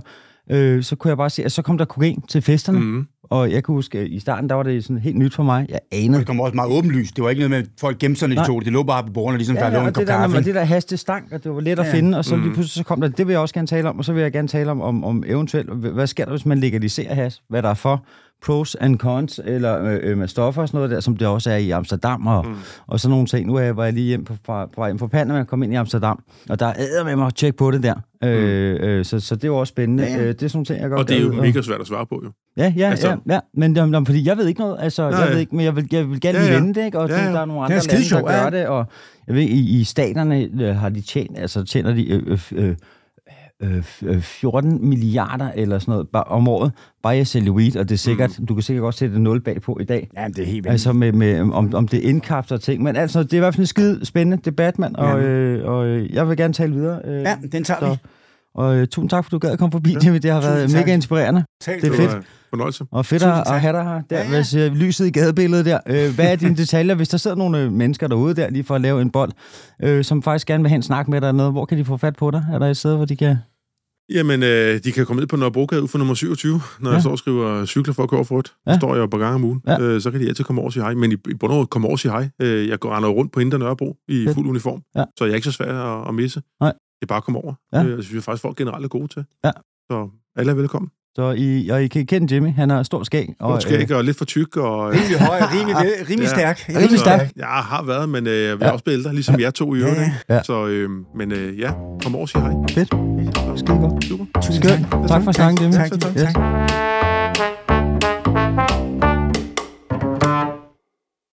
øh, så kunne jeg bare se, at så kom der kokain til festerne. Mm. Og jeg kan huske, at i starten, der var det sådan helt nyt for mig. Jeg anede Det kom også meget åbenlyst. Det var ikke noget med, at folk gemte sig, når de tog det. Det lå bare på bordene, ligesom der lå en og kop det der, når kaffe. det der haste stank, og det var let at Ja. finde, og så Mm. lige pludselig så kom der, det vil jeg også gerne tale om, og så vil jeg gerne tale om, om, om eventuelt, hvad sker der, hvis man legaliserer hash? Hvad der er for pros and cons, eller øh, øh, med stoffer og sådan noget der, som det også er i Amsterdam, og, mm. Og sådan nogle ting. Nu er jeg, var jeg lige hjem på, fra, på vej hjem fra Panama, og kom ind i Amsterdam, og der er med mig at tjekke på det der. Mm. Øh, øh, så, så det er jo også spændende. Ja. Øh, det er sådan nogle ting, jeg godt Og det er jo ud mega svært at svare på, jo. Ja, ja, Altså- ja, ja. Men jamen, fordi jeg ved ikke noget. Altså, Nej, jeg ved ikke, men jeg vil, jeg vil gerne Ja, lige ja. vende det, ikke? Og Ja, ja, der er nogle Det er andre lande, der gør ja. det. Og jeg ved, i, i staterne øh, har de tjent, altså tjener de øh, øh, øh, øh, 14 milliarder eller sådan noget bare om året, bare i at sælge weed, og det er sikkert, mm. du kan sikkert også sætte et 0 bagpå i dag. Ja, det er helt vildt. Altså med, med om, om det indkapsler ting. Men altså, det er i hvert fald en skide spændende debat, mand. Og, Ja. øh, og øh, jeg vil gerne tale videre. Øh, Ja, den tager så- vi. Og øh, tusind tak, for du gad at komme forbi, Jimmy. Det har været Tusind tak. mega inspirerende. Tal det er fedt. fornøjelse. Og fedt Tusind at, at tak. have dig her. Der, Ja, ja, ja. Hvis, øh, lyset i gadebilledet der. Øh, hvad er dine detaljer, hvis der sidder nogle øh, mennesker derude der, lige for at lave en bold, øh, som faktisk gerne vil have en snak med dig eller noget, hvor kan de få fat på dig? Er der et sted, hvor de kan... Jamen, øh, de kan komme ned på Nørrebrogade ud for nummer 27, når Ja. ja. jeg står og skriver cykler for at køre for rødt. Ja. Ja. står jeg jo på gang om ugen. Ja. Ja. Øh, så kan de altid komme over og sige hej. Men i, i bund og komme over og sige hej. Øh, jeg går render rundt på Indre Nørrebro i Fedt. fuld uniform. Ja. Så jeg er ikke så svær at, at misse. Nej. Det er bare at komme over. Ja. Øh, det synes jeg faktisk, folk generelt er gode til. Ja. Så alle er velkommen. Så I, og I kan kende Jimmy, han har stor skæg. Og, Og, skæg og lidt for tyk. Og, øh, Rimelig høj, rimelig, rimelig Ja. stærk. Rimelig stærk. Jeg har været, men øh, jeg vil også blive ældre, ligesom jer to i øvrigt. Ja, ja. Ja. Så, øh, men øh, ja, kom over og sig hej. Fedt. Skide godt. Super. Tusind tak. Tak for snakken, Jimmy. Tak, Tak, tak, Yes. tak.